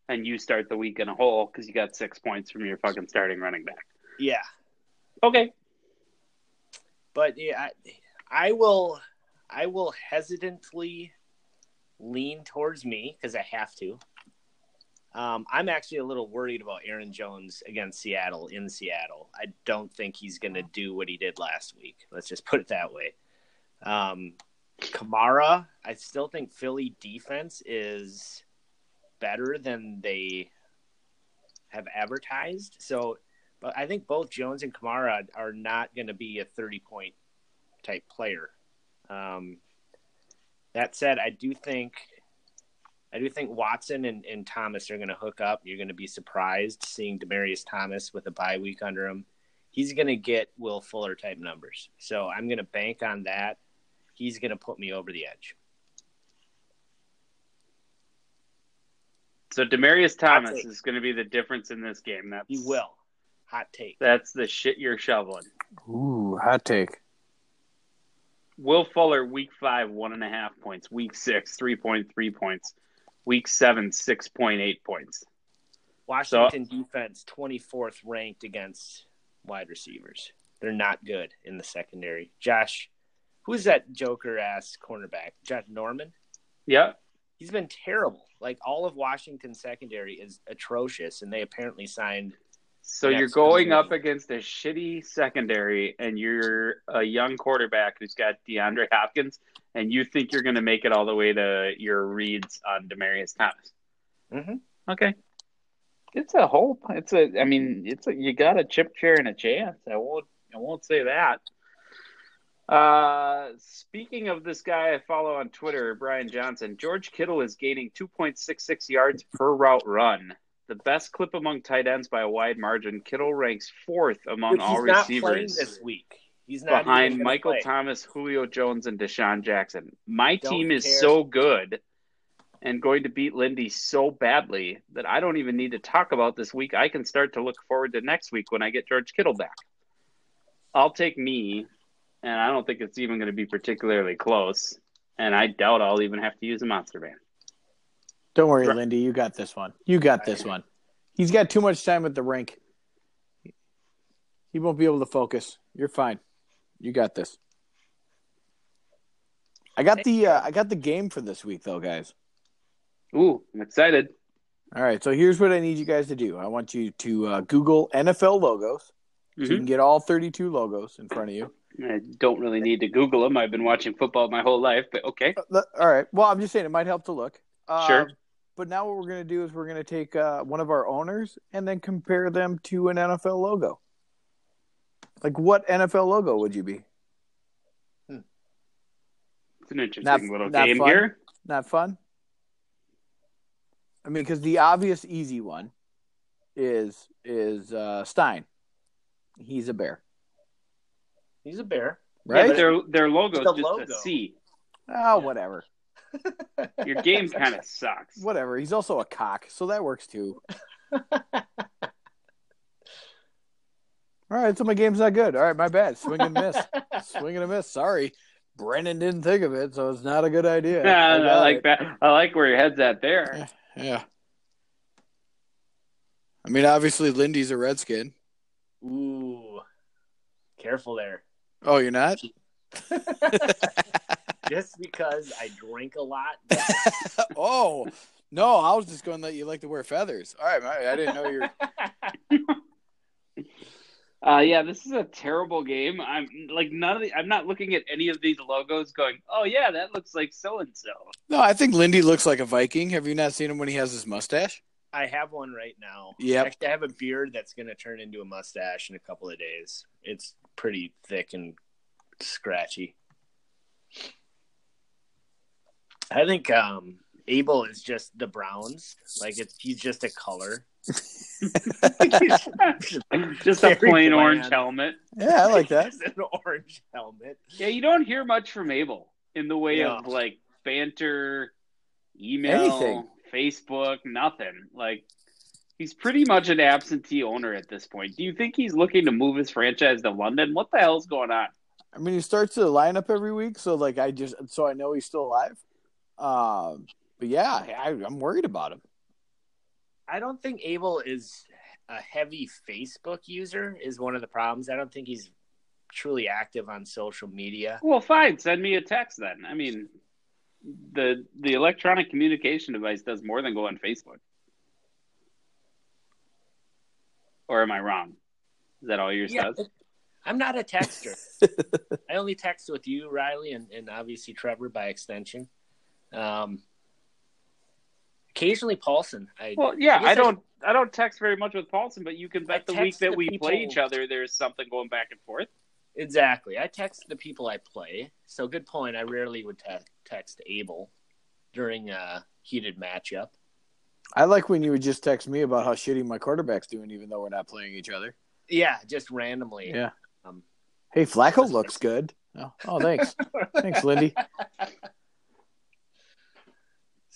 and you start the week in a hole because you got six points from your fucking starting running back.
yeah.
Okay,
but yeah, I, I will I will hesitantly lean towards me because I have to. Um, I'm actually a little worried about Aaron Jones against Seattle in Seattle. I don't think he's going to do what he did last week. Let's just put it that way. Um, Kamara, I still think Philly defense is better than they have advertised. So, but I think both Jones and Kamara are not going to be a 30 point type player. Um, that said, I do think I do think Watson and, and Thomas are going to hook up. You're going to be surprised seeing Demaryius Thomas with a bye week under him. He's going to get Will Fuller type numbers. So I'm going to bank on that. He's going to put me over the edge.
So Demaryius Thomas is going to be the difference in this game. That's
he will. Hot take.
That's the shit you're shoveling.
Ooh, hot take.
Will Fuller, week five, one and a half points. Week six, three point three points. Week seven, six point eight points.
Washington so, defense twenty fourth ranked against wide receivers. They're not good in the secondary. Josh, who's that Joker ass cornerback? Josh Norman.
Yeah,
he's been terrible. Like all of Washington's secondary is atrocious, and they apparently signed.
So you're going up against a shitty secondary, and you're a young quarterback who's got DeAndre Hopkins, and you think you're going to make it all the way to your reads on Demaryius Thomas.
Mm-hmm.
Okay, it's a hope. It's a. I mean, it's a. You got a chip chair and a chance. I won't. I won't say that. Uh, speaking of this guy I follow on Twitter, Brian Johnson, George Kittle is gaining 2.66 yards per route run. The best clip among tight ends by a wide margin. Kittle ranks fourth among all receivers
this week. He's not
behind Michael play. Thomas, Julio Jones, and DeSean Jackson. My don't team is care. so good and going to beat Lindy so badly that I don't even need to talk about this week. I can start to look forward to next week when I get George Kittle back. I'll take me and I don't think it's even going to be particularly close. And I doubt I'll even have to use a monster van.
Don't worry, right. Lindy. You got this one. You got this one. He's got too much time at the rink. He won't be able to focus. You're fine. You got this. I got the uh, I got the game for this week though, guys.
Ooh, I'm excited.
All right, so here's what I need you guys to do. I want you to uh, Google NFL logos. Mm-hmm. you can get all 32 logos in front of you.
I don't really need to Google them. I've been watching football my whole life, but okay.
Uh, all right. Well, I'm just saying it might help to look.
Uh, sure.
But now what we're going to do is we're going to take uh, one of our owners and then compare them to an NFL logo. Like, what NFL logo would you be?
Hmm. It's an interesting not, little not game
fun?
here.
Not fun. I mean, because the obvious easy one is is uh, Stein. He's a bear.
He's a bear.
Right? Yeah, their their logo is just logo. a C.
Oh, yeah. whatever.
Your game kind of sucks.
Whatever. He's also a cock, so that works too. (laughs) All right, so my game's not good. All right, my bad. Swing and miss. (laughs) Swing and a miss. Sorry. Brennan didn't think of it, so it's not a good idea. (laughs)
I, I like it. that. I like where your head's at there.
Yeah. yeah. I mean, obviously, Lindy's a Redskin.
Ooh. Careful there.
Oh, you're not? (laughs)
just because I drink a lot.
oh, no, I was just going to let you like to wear feathers. All right, I didn't know you're.
Uh, yeah, this is a terrible game. I'm like none of the. I'm not looking at any of these logos, going, "Oh yeah, that looks like so and so."
No, I think Lindy looks like a Viking. Have you not seen him when he has his mustache?
I have one right now.
Yeah,
I have a beard that's going to turn into a mustache in a couple of days. It's pretty thick and scratchy. I think um, Abel is just the Browns. Like it's he's just a color.
Just a plain bland. orange helmet.
Yeah, I like that. (laughs)
an orange helmet.
Yeah, you don't hear much from Abel in the way of like banter, email, Anything. Facebook, nothing. Like he's pretty much an absentee owner at this point. Do you think he's looking to move his franchise to London? What the hell's going on?
I mean, he starts the lineup every week, so like I just so I know he's still alive. Um, but yeah, I, I'm worried about him.
I don't think Abel is a heavy Facebook user. Is one of the problems. I don't think he's truly active on social media.
Well, fine. Send me a text then. I mean, the the electronic communication device does more than go on Facebook. Or am I wrong? Is that all yours yeah, does?
I'm not a texter. (laughs) I only text with you, Riley, and, and obviously Trevor by extension. Um, occasionally Paulson. I
Well, yeah,
guess
I don't I don't text very much with Paulson, but you can bet the week that
the
we play each other, there's something going back and forth.
exactly. I text the people I play. So good point. I rarely would te- text Abel during a heated matchup.
I like when you would just text me about how shitty my quarterback's doing, even though we're not playing each other.
Yeah, just randomly.
Yeah.
Um,
Hey, Flacco looks good. Oh, oh thanks. (laughs) thanks, Lindy. (laughs)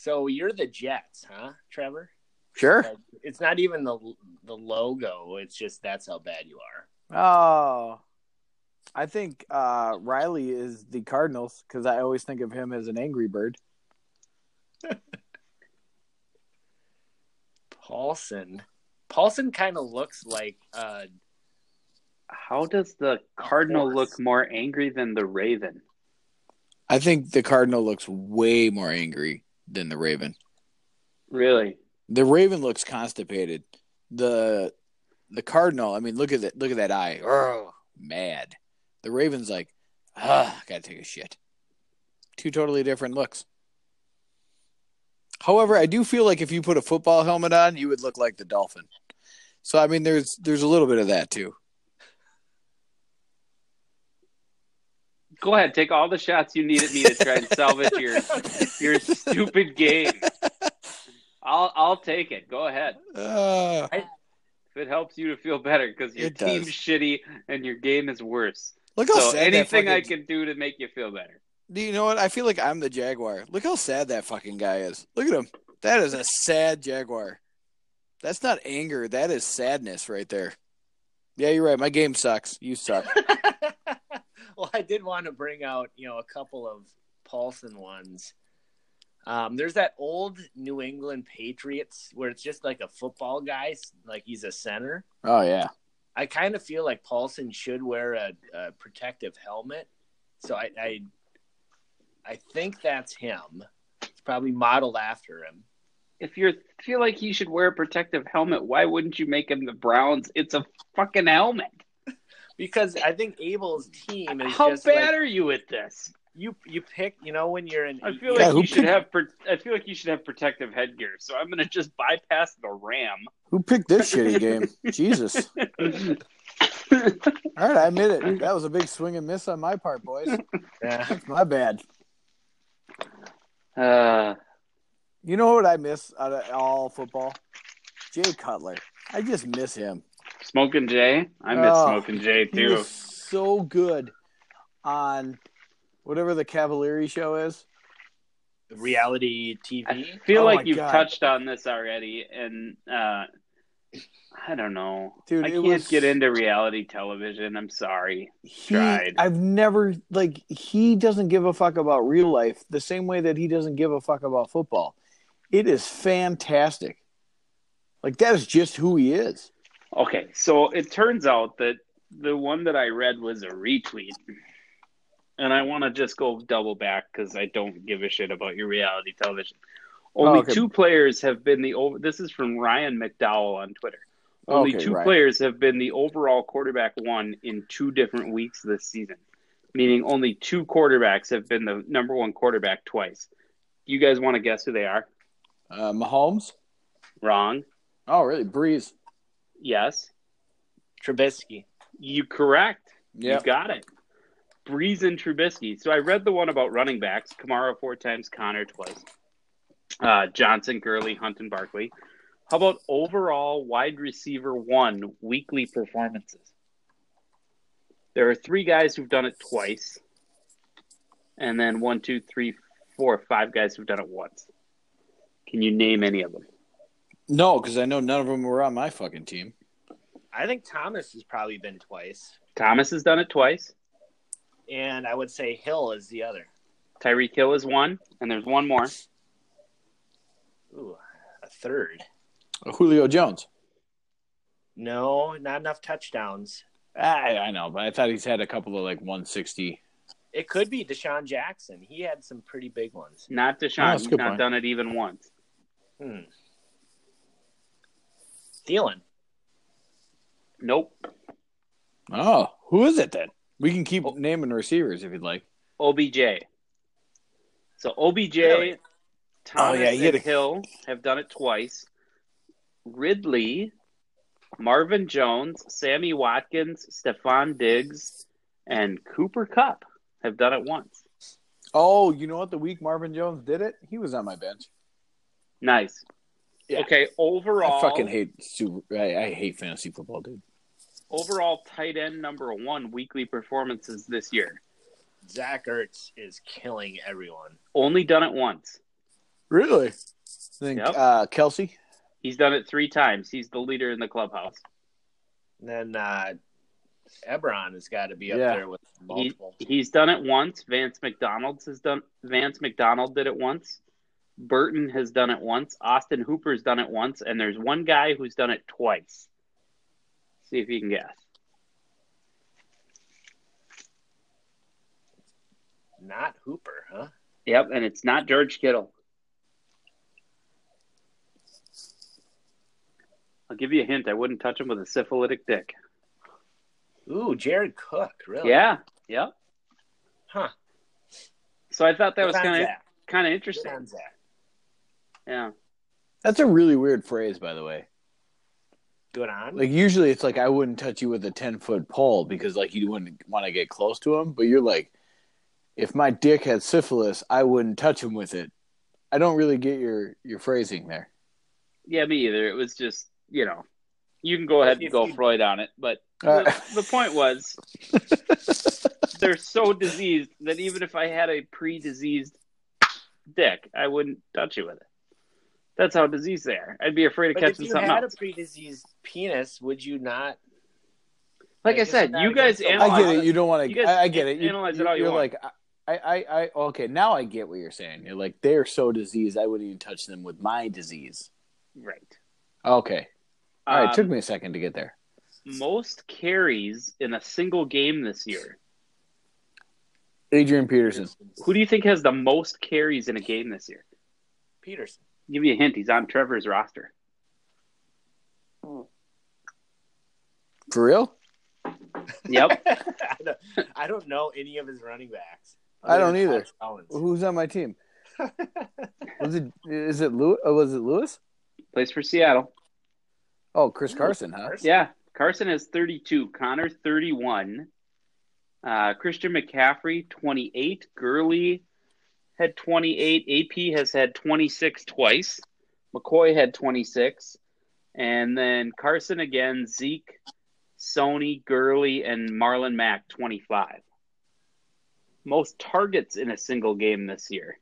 So you're the Jets, huh, Trevor?
Sure.
Like, It's not even the the logo. It's just that's how bad you are.
Oh, I think uh, Riley is the Cardinals because I always think of him as an angry bird. (laughs)
Paulson. Paulson kind of looks like uh,
How does the Cardinal
horse.
look more angry than the Raven?
I think the Cardinal looks way more angry than the Raven.
Really?
The Raven looks constipated. The the Cardinal, I mean, look at that look at that eye. Oh, mad. The Raven's like, ah, gotta take a shit. Two totally different looks. However, I do feel like if you put a football helmet on, you would look like the Dolphin. So I mean there's there's a little bit of that too.
Go ahead, take all the shots you need at me to try and salvage your (laughs) your stupid game. I'll I'll take it. Go ahead.
Uh,
If it helps you to feel better because your
It does.
team's shitty and your game is worse.
look how
So
sad that
anything I can do to make you feel better.
Do you know what? I feel like I'm the Jaguar. Look how sad that fucking guy is. Look at him. That is a sad Jaguar. That's not anger. That is sadness right there. Yeah, you're right. My game sucks. You suck. (laughs) (laughs)
well, I did want to bring out, you know, a couple of Paulson ones. Um, there's that old New England Patriots where it's just like a football guy, like he's a center.
Oh yeah.
I kind of feel like Paulson should wear a, a protective helmet. So I, I, I think that's him. It's probably modeled after him.
If you feel like he should wear a protective helmet, why wouldn't you make him the Browns? It's a fucking helmet.
Because I think Abel's team is
How
just
bad
like,
are you at this?
you. You pick, you know, when you're in.
I feel
Yeah,
like
who
you should have. I feel like you should have protective headgear. So I'm gonna just bypass the Ram.
Who picked this shitty (laughs) game? Jesus. (laughs) All right, I admit it. That was a big swing and miss on my part, boys.
Yeah.
That's my bad.
uh,
You know what I miss out of all football? Jay Cutler. I just miss him.
Smoking Jay. I miss
Oh,
Smoking Jay
He
too.
was so good on whatever the Cavallari show is.
reality TV.
I feel
Oh
like you've
God.
touched on this already, and uh, I don't know.
Dude,
I can't
was-
get into reality television. I'm sorry.
He,
Tried.
I've never like he doesn't give a fuck about real life the same way that he doesn't give a fuck about football. It is fantastic. Like that is just who he is.
Okay, so it turns out that the one that I read was a retweet. And I want to just go double back because I don't give a shit about your reality television. Only
Oh, okay.
two players have been the over. This is from Ryan McDowell on Twitter. Only
Okay,
two
Ryan.
players have been the overall quarterback one in two different weeks this season, meaning only two quarterbacks have been the number one quarterback twice. You guys want to guess who they are?
Uh, Mahomes.
Wrong.
Oh, really? Brees.
Yes.
Trubisky.
You correct.
Yeah.
You got it. Brees and Trubisky. So I read the one about running backs: Kamara four times, Conner twice, uh, Johnson, Gurley, Hunt, and Barkley. How about overall wide receiver one weekly performances? There are three guys who've done it twice, and then one, two, three, four, five guys who've done it once. Can you name any of them?
No, because I know none of them were on my fucking team.
I think Thomas has probably been twice,
Thomas has done it twice.
and I would say Hill is the other.
Tyreek Hill is one, and there's one more.
Ooh, a third.
Julio Jones.
No, not enough touchdowns.
I, I know, but I thought he's had a couple of like 160.
It could be DeSean Jackson. He had some pretty big ones.
Not
Oh,
DeSean.
that's a
He's
good
not
point.
done it even once.
Hmm. Thielen.
Nope.
Oh, who is it then? We can keep
Oh.
naming receivers if you'd like.
OBJ. So OBJ,
Really?
Thomas,
Oh, yeah,
and
gotta-
Hill have done it twice. Ridley, Marvin Jones, Sammy Watkins, Stefon Diggs, and Cooper Kupp have done it once.
Oh, you know what? The week Marvin Jones did it, he was on my bench.
Nice.
Yeah.
Okay, overall,
I fucking hate super. I, I hate fantasy football, dude.
overall tight end number one weekly performances this year.
Zach Ertz is killing everyone.
Only done it once.
Really? I think
Yep.
uh, Kelce.
He's done it three times. He's the leader in the clubhouse.
And then uh, Ebron has got to be up
Yeah.
there with
He, he's done it once. Vance McDonald's has done. Vance McDonald did it once. Burton has done it once. Austin Hooper's done it once, and there's one guy who's done it twice. See if you can guess.
Not Hooper, huh?
Yep, and it's not George Kittle. I'll give you a hint. I wouldn't touch him with a syphilitic dick.
Ooh, Jared Cook, really?
Yeah, yep.
Huh.
So I thought that was
Good on
kind of kind of interesting.
On Zach.
Yeah.
That's a really weird phrase, by the way.
Good on.
Like usually, it's like I wouldn't touch you with a ten foot pole because like you wouldn't want to get close to him. But you're like, if my dick had syphilis, I wouldn't touch him with it. I don't really get your your phrasing there.
Yeah, me either. It was just, you know, you can go ahead and go Freud on it, but
Uh,
the, the point was (laughs) they're so diseased that even if I had a pre-diseased dick, I wouldn't touch you with it. That's how diseased they are. I'd be afraid of
but if
catching
you
something
had
else.
a pre-diseased penis, would you not?
Like I said, you guys analyze.
I get it. You don't want to.
guys
I, I get it. You,
analyze it
you,
all you
you're
want.
like, I, I, I. Okay, now I get what you're saying. You're like, they're so diseased, I wouldn't even touch them with my disease.
Right.
Okay. All right.
Um,
took me a second to get there.
most carries in a single game this year.
Adrian Peterson.
Who do you think has the most carries in a game this year?
Peterson.
Give you a hint. He's on Trevor's roster.
For real?
Yep. (laughs)
I, don't, I don't know any of his running backs.
I don't either.
Alex
Who's on my team? (laughs) Was it? Is it Lewis? Oh, was it Lewis?
Plays for Seattle.
Oh, Chris Carson, huh?
Yeah. Carson has 32. Conner, 31. Uh, Christian McCaffrey, 28. Gurley had 28. AP has had 26 twice. McCoy had 26. And then Carson again, Zeke, Sony, Gurley, and Marlon Mack, 25. Most targets in a single game this year.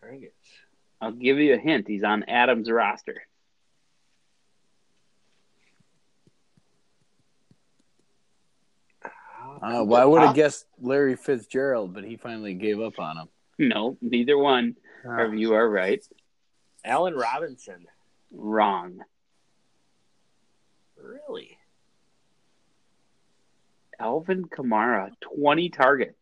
Targets.
I'll give you a hint. He's on Adam's roster.
Uh, well, I would have guessed Larry Fitzgerald, but he finally gave up on him.
No, neither one. Or you are right.
Allen Robinson.
Wrong.
Really?
Alvin Kamara, 20 targets.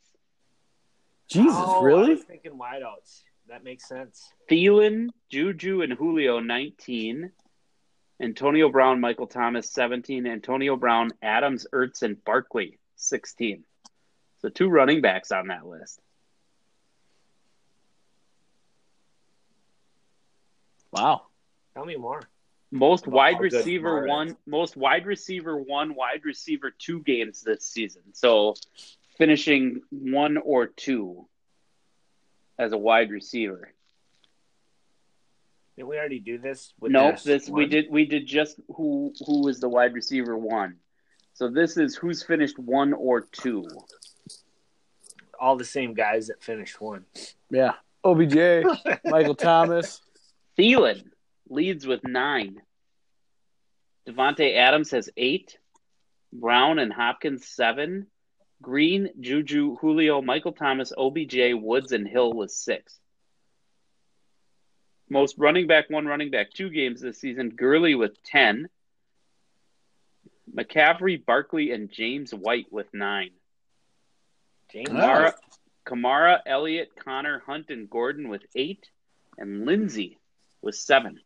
Jesus,
Oh, I
really?
was thinking wideouts. That makes sense.
Thielen, Juju, and Julio, 19. Antonio Brown, Michael Thomas, 17. Antonio Brown, Adams, Ertz, and Barkley, 16. So two running backs on that list.
Wow.
Tell me more.
Most
About
wide receiver one,
is.
most wide receiver one, wide receiver two games this season. So finishing one or two as a wide receiver.
Did we already do this? With
Nope,
this
this we did we did just who who was the wide receiver one. So this is who's finished one or two.
all the same guys that finished one.
Yeah. OBJ, (laughs) Michael Thomas.
Thielen leads with nine. Davante Adams has eight. Brown and Hopkins seven. Green, Juju, Julio, Michael Thomas, OBJ, Woods, and Hill was six. Most running back, one running back, two games this season. Gurley with ten. McCaffrey, Barkley, and James White with nine.
James
Kamara, Kamara, Elliott, Conner, Hunt, and Gordon with eight, and Lindsay with seven.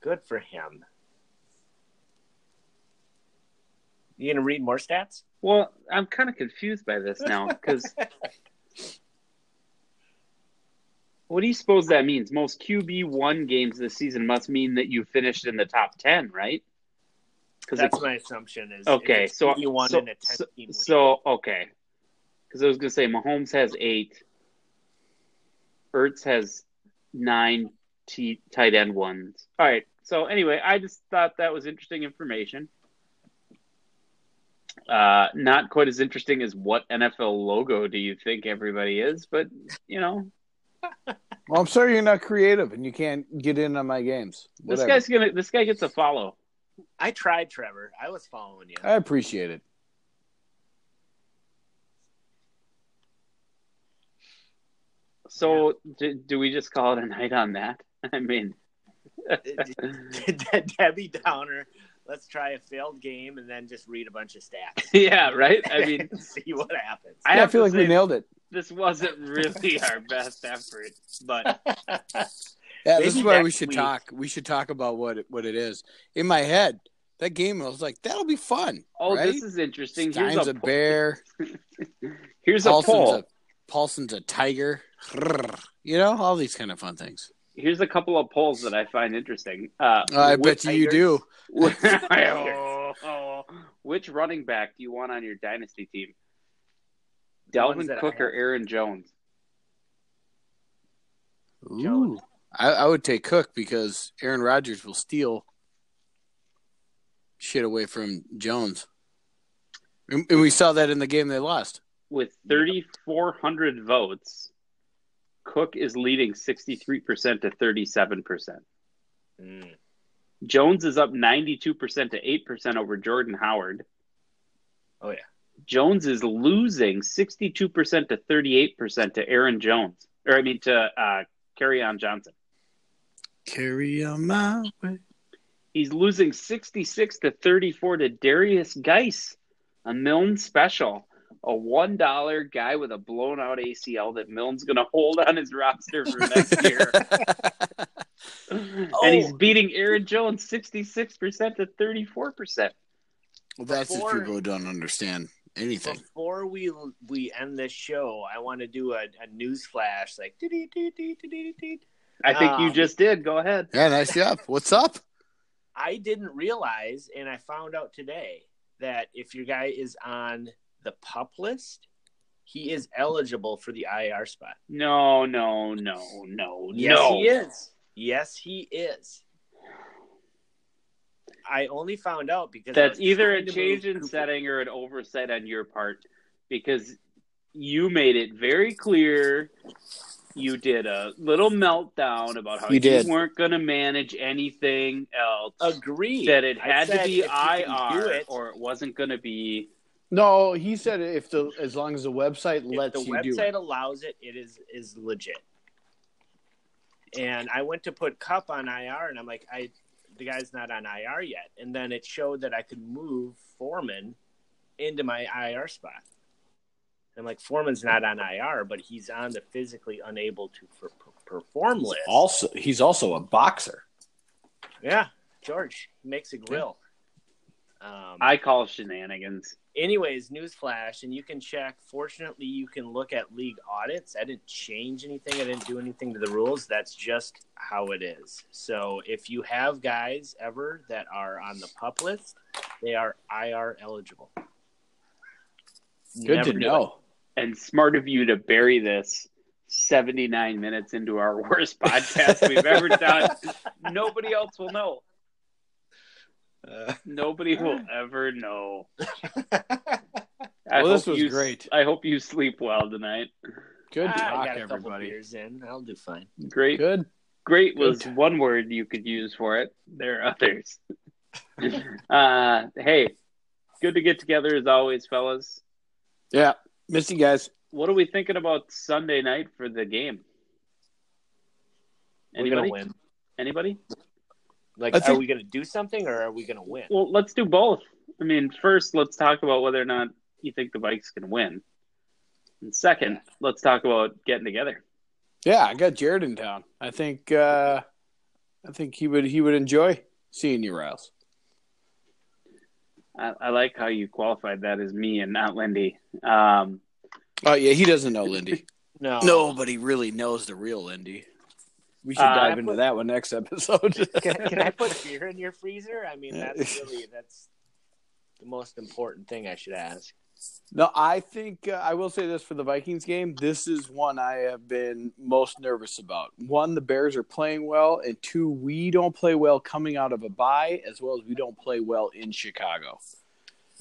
Good for him. You gonna read more stats?
Well, I'm kind of confused by this now because (laughs) what do you suppose that means? Most QB one games this season must mean that you finished in the top ten, right? Because
That's my assumption. Is
okay. So
you won
so,
in a ten
so,
team league.
so okay, because I was gonna say Mahomes has eight, Ertz has nine t- tight end ones. All right. So anyway, I just thought that was interesting information. Uh, not quite as interesting as what NFL logo do you think everybody is, but you know,
Well, I'm sorry you're not creative and you can't get in on my games.
this guy's gonna this guy gets a follow.
I tried, Trevor. I was following you.
I appreciate it.
So do, do we just call it a night on that? (laughs) I mean, (laughs)
Debbie Downer. Let's try a failed game and then just read a bunch of stats. (laughs)
yeah, right. I mean, (laughs)
see what happens.
I
Yeah, I
have
feel
to
like we nailed it.
this wasn't really (laughs) our best effort, but
Yeah, this is why we should
week-
talk. We should talk about what it, what it is. In my head, that game I was like, that'll be fun.
oh,
right?
this is interesting. Here's a,
a bear.
Here's a
Paulson's
poll.
a Paulson's a tiger. You know, all these kind of fun things.
Here's a couple of polls that I find interesting. Uh,
I bet you you do.
oh, (laughs) which running back do you want on your dynasty team?
The ones Dalvin
Cook or. Aaron Jones?
Ooh. I, I would take Cook because Aaron Rodgers will steal shit away from Jones. And, and we saw that in the game they lost.
With 3,400 votes, Cook is leading 63% to 37%.
Mm.
Jones is up 92% to 8% over Jordan Howard.
Oh yeah.
Jones is losing 62% to 38% to Aaron Jones. Or, I mean, to uh, Kerryon Johnson.
Carry on my way.
He's losing 66 to 34 to Derrius Guice, a Milne special. A $1 guy with a blown out ACL that Milne's going to hold on his roster for next year. (laughs) And he's
Oh.
beating Aaron Jones 66% to 34%.
Well, that's just
Before-
people who don't understand anything.
Before we we end this show, I want to do a, a news flash like
I think you
Um,
just did. Go ahead.
Yeah, nice job. What's up?
I didn't realize, and I found out today that if your guy is on the pup list, he is eligible for the IR spot.
No, no, no, no,
Yes,
no.
he is. Yes, he is. I only found out because
That's either a change in
Cooper.
setting or an oversight on your part because you made it very clear you did a little meltdown about how
You
you,
did.
weren't going to manage anything else.
Agreed.
that it had to be
if you can do
IR
it,
or it wasn't going to be.
No, he said if the as long as the website
if
lets
the
you do
website
it.
allows it, it is is legit. And I went to put Kupp on IR, and I'm like, I the guy's not on IR yet. And then it showed that I could move Foreman into my IR spot. I'm like, Foreman's not on IR, but he's on the physically unable to per- per- perform list.
Also, he's also a boxer.
yeah, George he makes a grill. Um,
I call shenanigans.
anyways, newsflash, and you can check. Fortunately, you can look at league audits. I didn't change anything. I didn't do anything to the rules. That's just how it is. So if you have guys ever that are on the pup list, they are IR eligible.
Good
Never
to
knew
know.
And smart of you to bury this 79 minutes into our (laughs) worst podcast we've ever done. (laughs) Nobody else will know.
It.
Nobody will ever know. (laughs) I
Well, this
hope
was
you-
great.
I hope you sleep well tonight.
Good
I
talk,
got a
everybody.
beers in. I'll do fine.
Great.
Good.
Great
Good.
was one word you could use for it. There are others. (laughs) uh, hey, good to get together as always, fellas.
Yeah, miss you guys.
What are we thinking about Sunday night for the game?
We're
Anybody?
gonna win.
Anybody?
Like,
I
are we gonna do something or are we gonna win?
Well, let's do both. I mean, first, let's talk about whether or not you think the Vikes can win. And second, let's talk about getting together.
Yeah, I got Jared in town. I think uh I think he would he would enjoy seeing you, Riles.
I, I like how you qualified that as me and not Lindy. Um,
Oh yeah, he doesn't know Lindy. (laughs)
No,
Nobody really knows the real Lindy. We should
Uh,
dive into
put-
that one next episode. (laughs)
Can, can I put (laughs) beer in your freezer? I mean, that's really that's the most important thing I should ask.
No, I think uh, I will say this for the Vikings game. This is one I have been most nervous about. One, the Bears are playing well, and two, we don't play well coming out of a bye, as well as we don't play well in Chicago.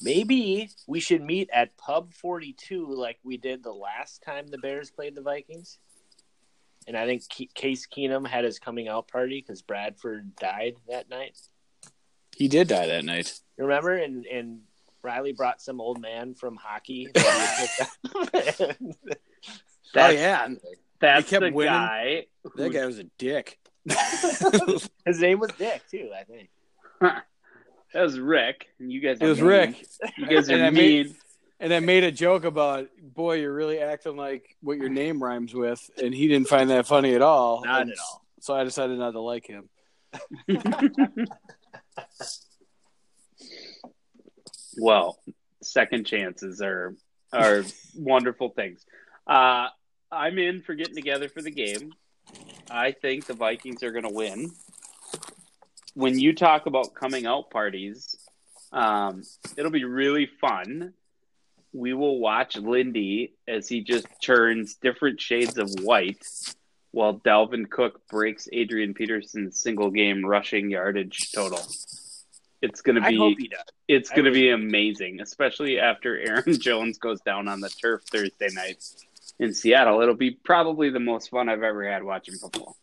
Maybe we should meet at Pub 42 like we did the last time the Bears played the Vikings. And I think Ke- Case Keenum had his coming out party because Bradford died that night.
He did die that night.
You remember? And and Riley brought some old man from hockey. (laughs) that he had picked up. (laughs)
oh yeah,
that's
kept
the
winning.
guy.
that guy was a dick. (laughs)
His name was Dick too, I think.
That was Rick, and you guys.
it was
mean.
Rick,
You guys
And I
are
made-
mean.
And I made a joke about, boy, you're really acting like what your name rhymes with, and he didn't find that funny at all.
Not
And
at all.
So I decided not to like him. (laughs)
well, second chances are are wonderful things. Uh, I'm in for getting together for the game. I think the Vikings are going to win. When you talk about coming out parties, um, it'll be really fun. We will watch Lindy as he just turns different shades of white while Dalvin Cook breaks Adrian Peterson's single game rushing yardage total. It's going to
I
be
hope he does.
it's
I
going to
really-
be amazing, especially after Aaron (laughs) Jones goes down on the turf Thursday night in Seattle. It'll be probably the most fun I've ever had watching football.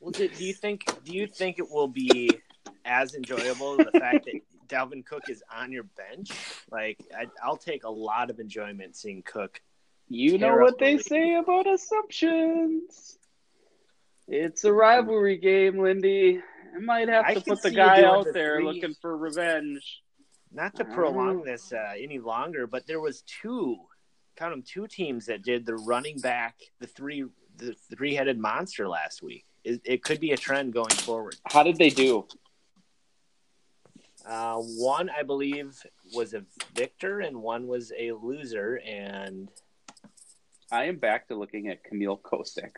Well, do, do you think do you think it will be as enjoyable as the fact that Dalvin Cook is on your bench? Like, I, I'll take a lot of enjoyment seeing Cook.
You know what they say about assumptions. It's a rivalry game, Lindy. I might have
I
to put the guy out
the
there
three-
looking for revenge.
Not to prolong this uh, any longer, but there was two, count them, two teams that did the running back, the three, the three headed monster last week. It, it could be a trend going forward.
How did they do?
Uh, one, I believe, was a victor, and one was a loser. And
I am back to looking at Camille Kostek.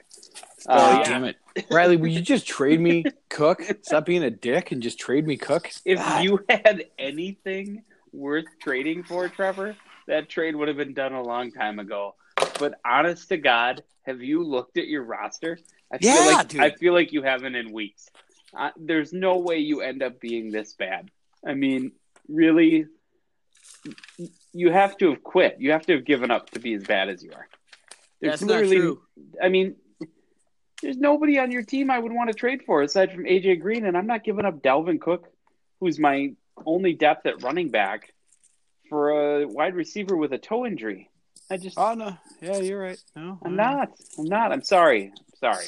Oh,
Uh,
damn it. Riley, will you just trade me (laughs) Cook? Stop being a dick and just trade me Cook?
If
God.
you had anything worth trading for, Trevor, that trade would have been done a long time ago. But honest to God, have you looked at your roster? I feel
Yeah,
like
dude.
I feel like you haven't in weeks. Uh, there's no way you end up being this bad. I mean, really, you have to have quit. You have to have given up to be as bad as you are. There's
That's not true.
I mean, there's nobody on your team I would want to trade for aside from AJ Green, and I'm not giving up Dalvin Cook, who's my only depth at running back, for a wide receiver with a toe injury. I just,
Oh, no. Yeah, you're right. No,
I'm not. I'm not. I'm sorry. I'm sorry.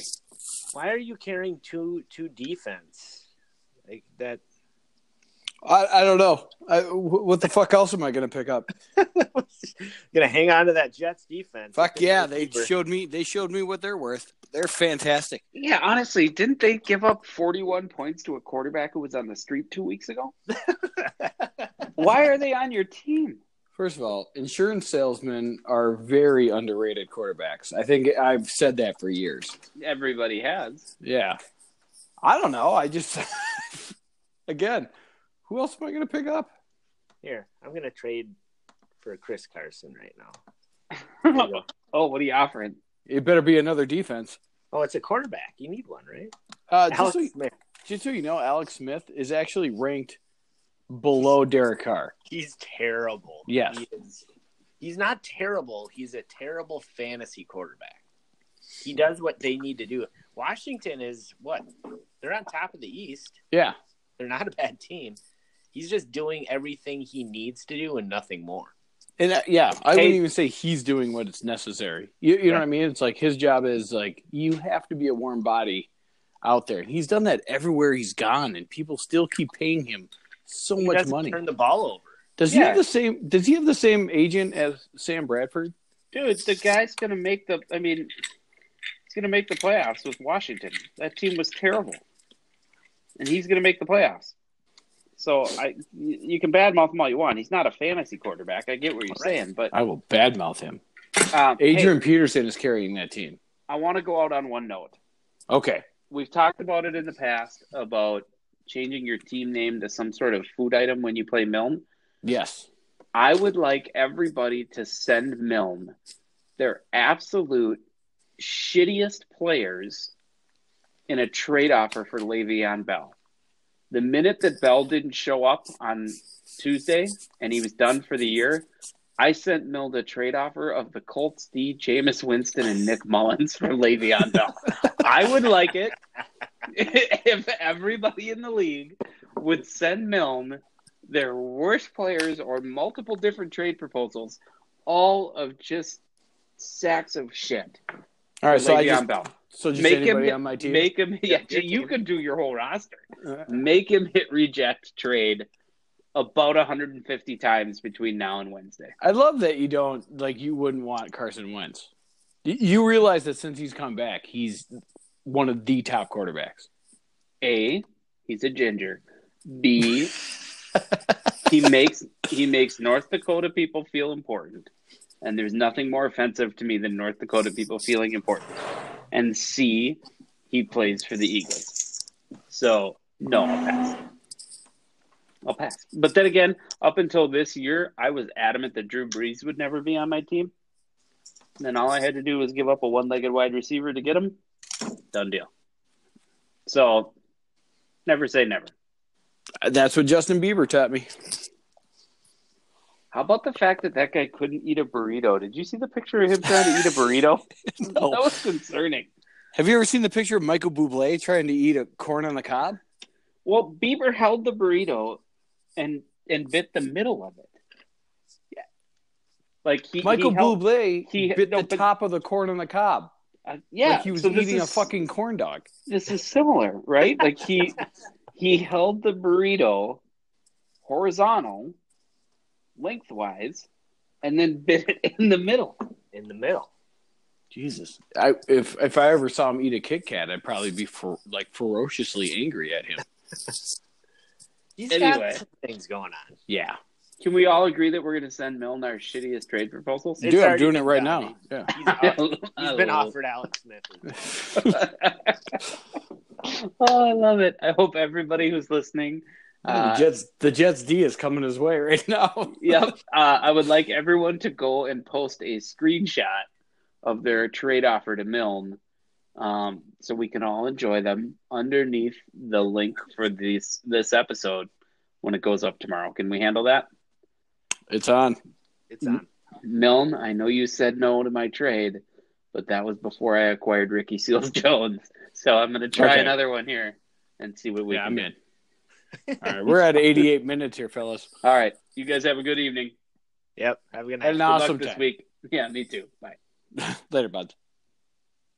why are you carrying two two defense like that?
I, I don't know. I, what the fuck else am I going to pick up? (laughs)
Gonna hang on to that Jets defense?
Fuck yeah, they
Keeper.
showed me. They showed me what they're worth. They're fantastic.
Yeah, honestly, didn't they give up 41 points to a quarterback who was on the street two weeks ago? (laughs) Why are they on your team?
First of all, insurance salesmen are very underrated quarterbacks. I think I've said that for years.
Everybody has.
Yeah. I don't know. I just, (laughs) again, who else am I going to pick up?
Here, I'm gonna trade for Chris Carson right now. (laughs) There you go.
oh, what are you offering?
It better be another defense.
Oh, it's a quarterback. You need one, right?
Uh, just,
Alex
so,
Smith.
just so you know, Alex Smith is actually ranked below Derek Carr.
He's terrible.
Yes.
He is. He's not terrible. He's a terrible fantasy quarterback. He does what they need to do. Washington is what? They're on top of the East.
Yeah.
They're not a bad team. He's just doing everything he needs to do and nothing more.
And uh, yeah, I
Hey-
wouldn't even say he's doing what it's necessary. You, you know what I mean? It's like his job is like you have to be a warm body out there. And he's done that everywhere he's gone, and people still keep paying him so
He
much money.
Turn the ball over.
Does he have the same? Does he have the same agent as Sam Bradford?
Dude, the guy's going to make the. I mean, he's going to make the playoffs with Washington. That team was terrible. and he's going to make the playoffs. So I, you you can badmouth him all you want. He's not a fantasy quarterback. I get what you're saying, but
I will badmouth him.
um, hey,
Adrian Peterson is carrying that team.
I want to go out on one note.
Okay.
We've talked about it in the past about changing your team name to some sort of food item when you play Milne.
Yes.
I would like everybody to send Milne their absolute shittiest players in a trade offer for Le'Veon Bell. The minute that Bell didn't show up on Tuesday and he was done for the year, I sent Milne a trade offer of the Colts D, Jameis Winston, and Nick Mullens for Le'Veon Bell. I would like it (laughs) if everybody in the league would send Milne their worst players or multiple different trade proposals, all of just sacks of shit.
All right. So I
Le'Veon
just
Bell.
So just
Make him
on my team.
make him (laughs) yeah,
your
you
team.
could do your whole roster.
Uh,
Make him hit reject trade about 150 times between now and Wednesday.
I love that you don't like you wouldn't want Carson Wentz. You realize that since he's come back, he's one of the top quarterbacks.
A, he's a ginger. B, he (laughs) makes he makes North Dakota people feel important. And there's nothing more offensive to me than North Dakota people feeling important. And C, he plays for the Eagles. So no, I'll pass. I'll pass. But then again, up until this year, I was adamant that Drew Brees would never be on my team. And then all I had to do was give up a one-legged wide receiver to get him. Done deal. So, never say never.
That's what Justin Bieber taught me.
How about the fact that that guy couldn't eat a burrito? Did you see the picture of him trying to eat a burrito? (laughs) (laughs) That was concerning.
Have you ever seen the picture of Michael Bublé trying to eat a corn on the cob?
Well, Bieber held the burrito and and bit the middle of it. Yeah, like he
Michael
he held,
Bublé
he-
bit
no,
the
but-
top of the corn on the cob.
uh, yeah,
like he was
so
eating a fucking corn dog.
This is similar, right? Like he he held the burrito horizontal, lengthwise, and then bit it in the middle.
in the middle.
Jesus, I if if I ever saw him eat a Kit Kat, I'd probably be for, like ferociously angry at him. (laughs)
He's
Anyway.
got some things going on.
Yeah,
Can we all agree that we're going to send Milne our shittiest trade proposals?
It's
dude, I'm doing it right
done.
now. Yeah.
He's, he's been offered Alex Smith. (laughs) (laughs)
oh, I love it. I hope everybody who's listening. Uh,
the Jets, the Jets D is coming his way right (laughs) now.
yep. Uh, I would like everyone to go and post a screenshot of their trade offer to Milne, um, so we can all enjoy them underneath the link for this this episode when it goes up tomorrow. Can we handle that?
It's on.
It's on.
Milne, I know you said no to my trade, but that was before I acquired Ricky Seals Jones. (laughs) So I'm going to try
Okay.
another one here and see what we
yeah,
can
I'm
do.
in. (laughs) All right, we're at 88 minutes here, fellas.
All right. You guys have a good evening.
Yep. Have a good night.
And
Good
now
luck this
time.
week. (laughs) Yeah, me too. Bye. (laughs)
Later, buds.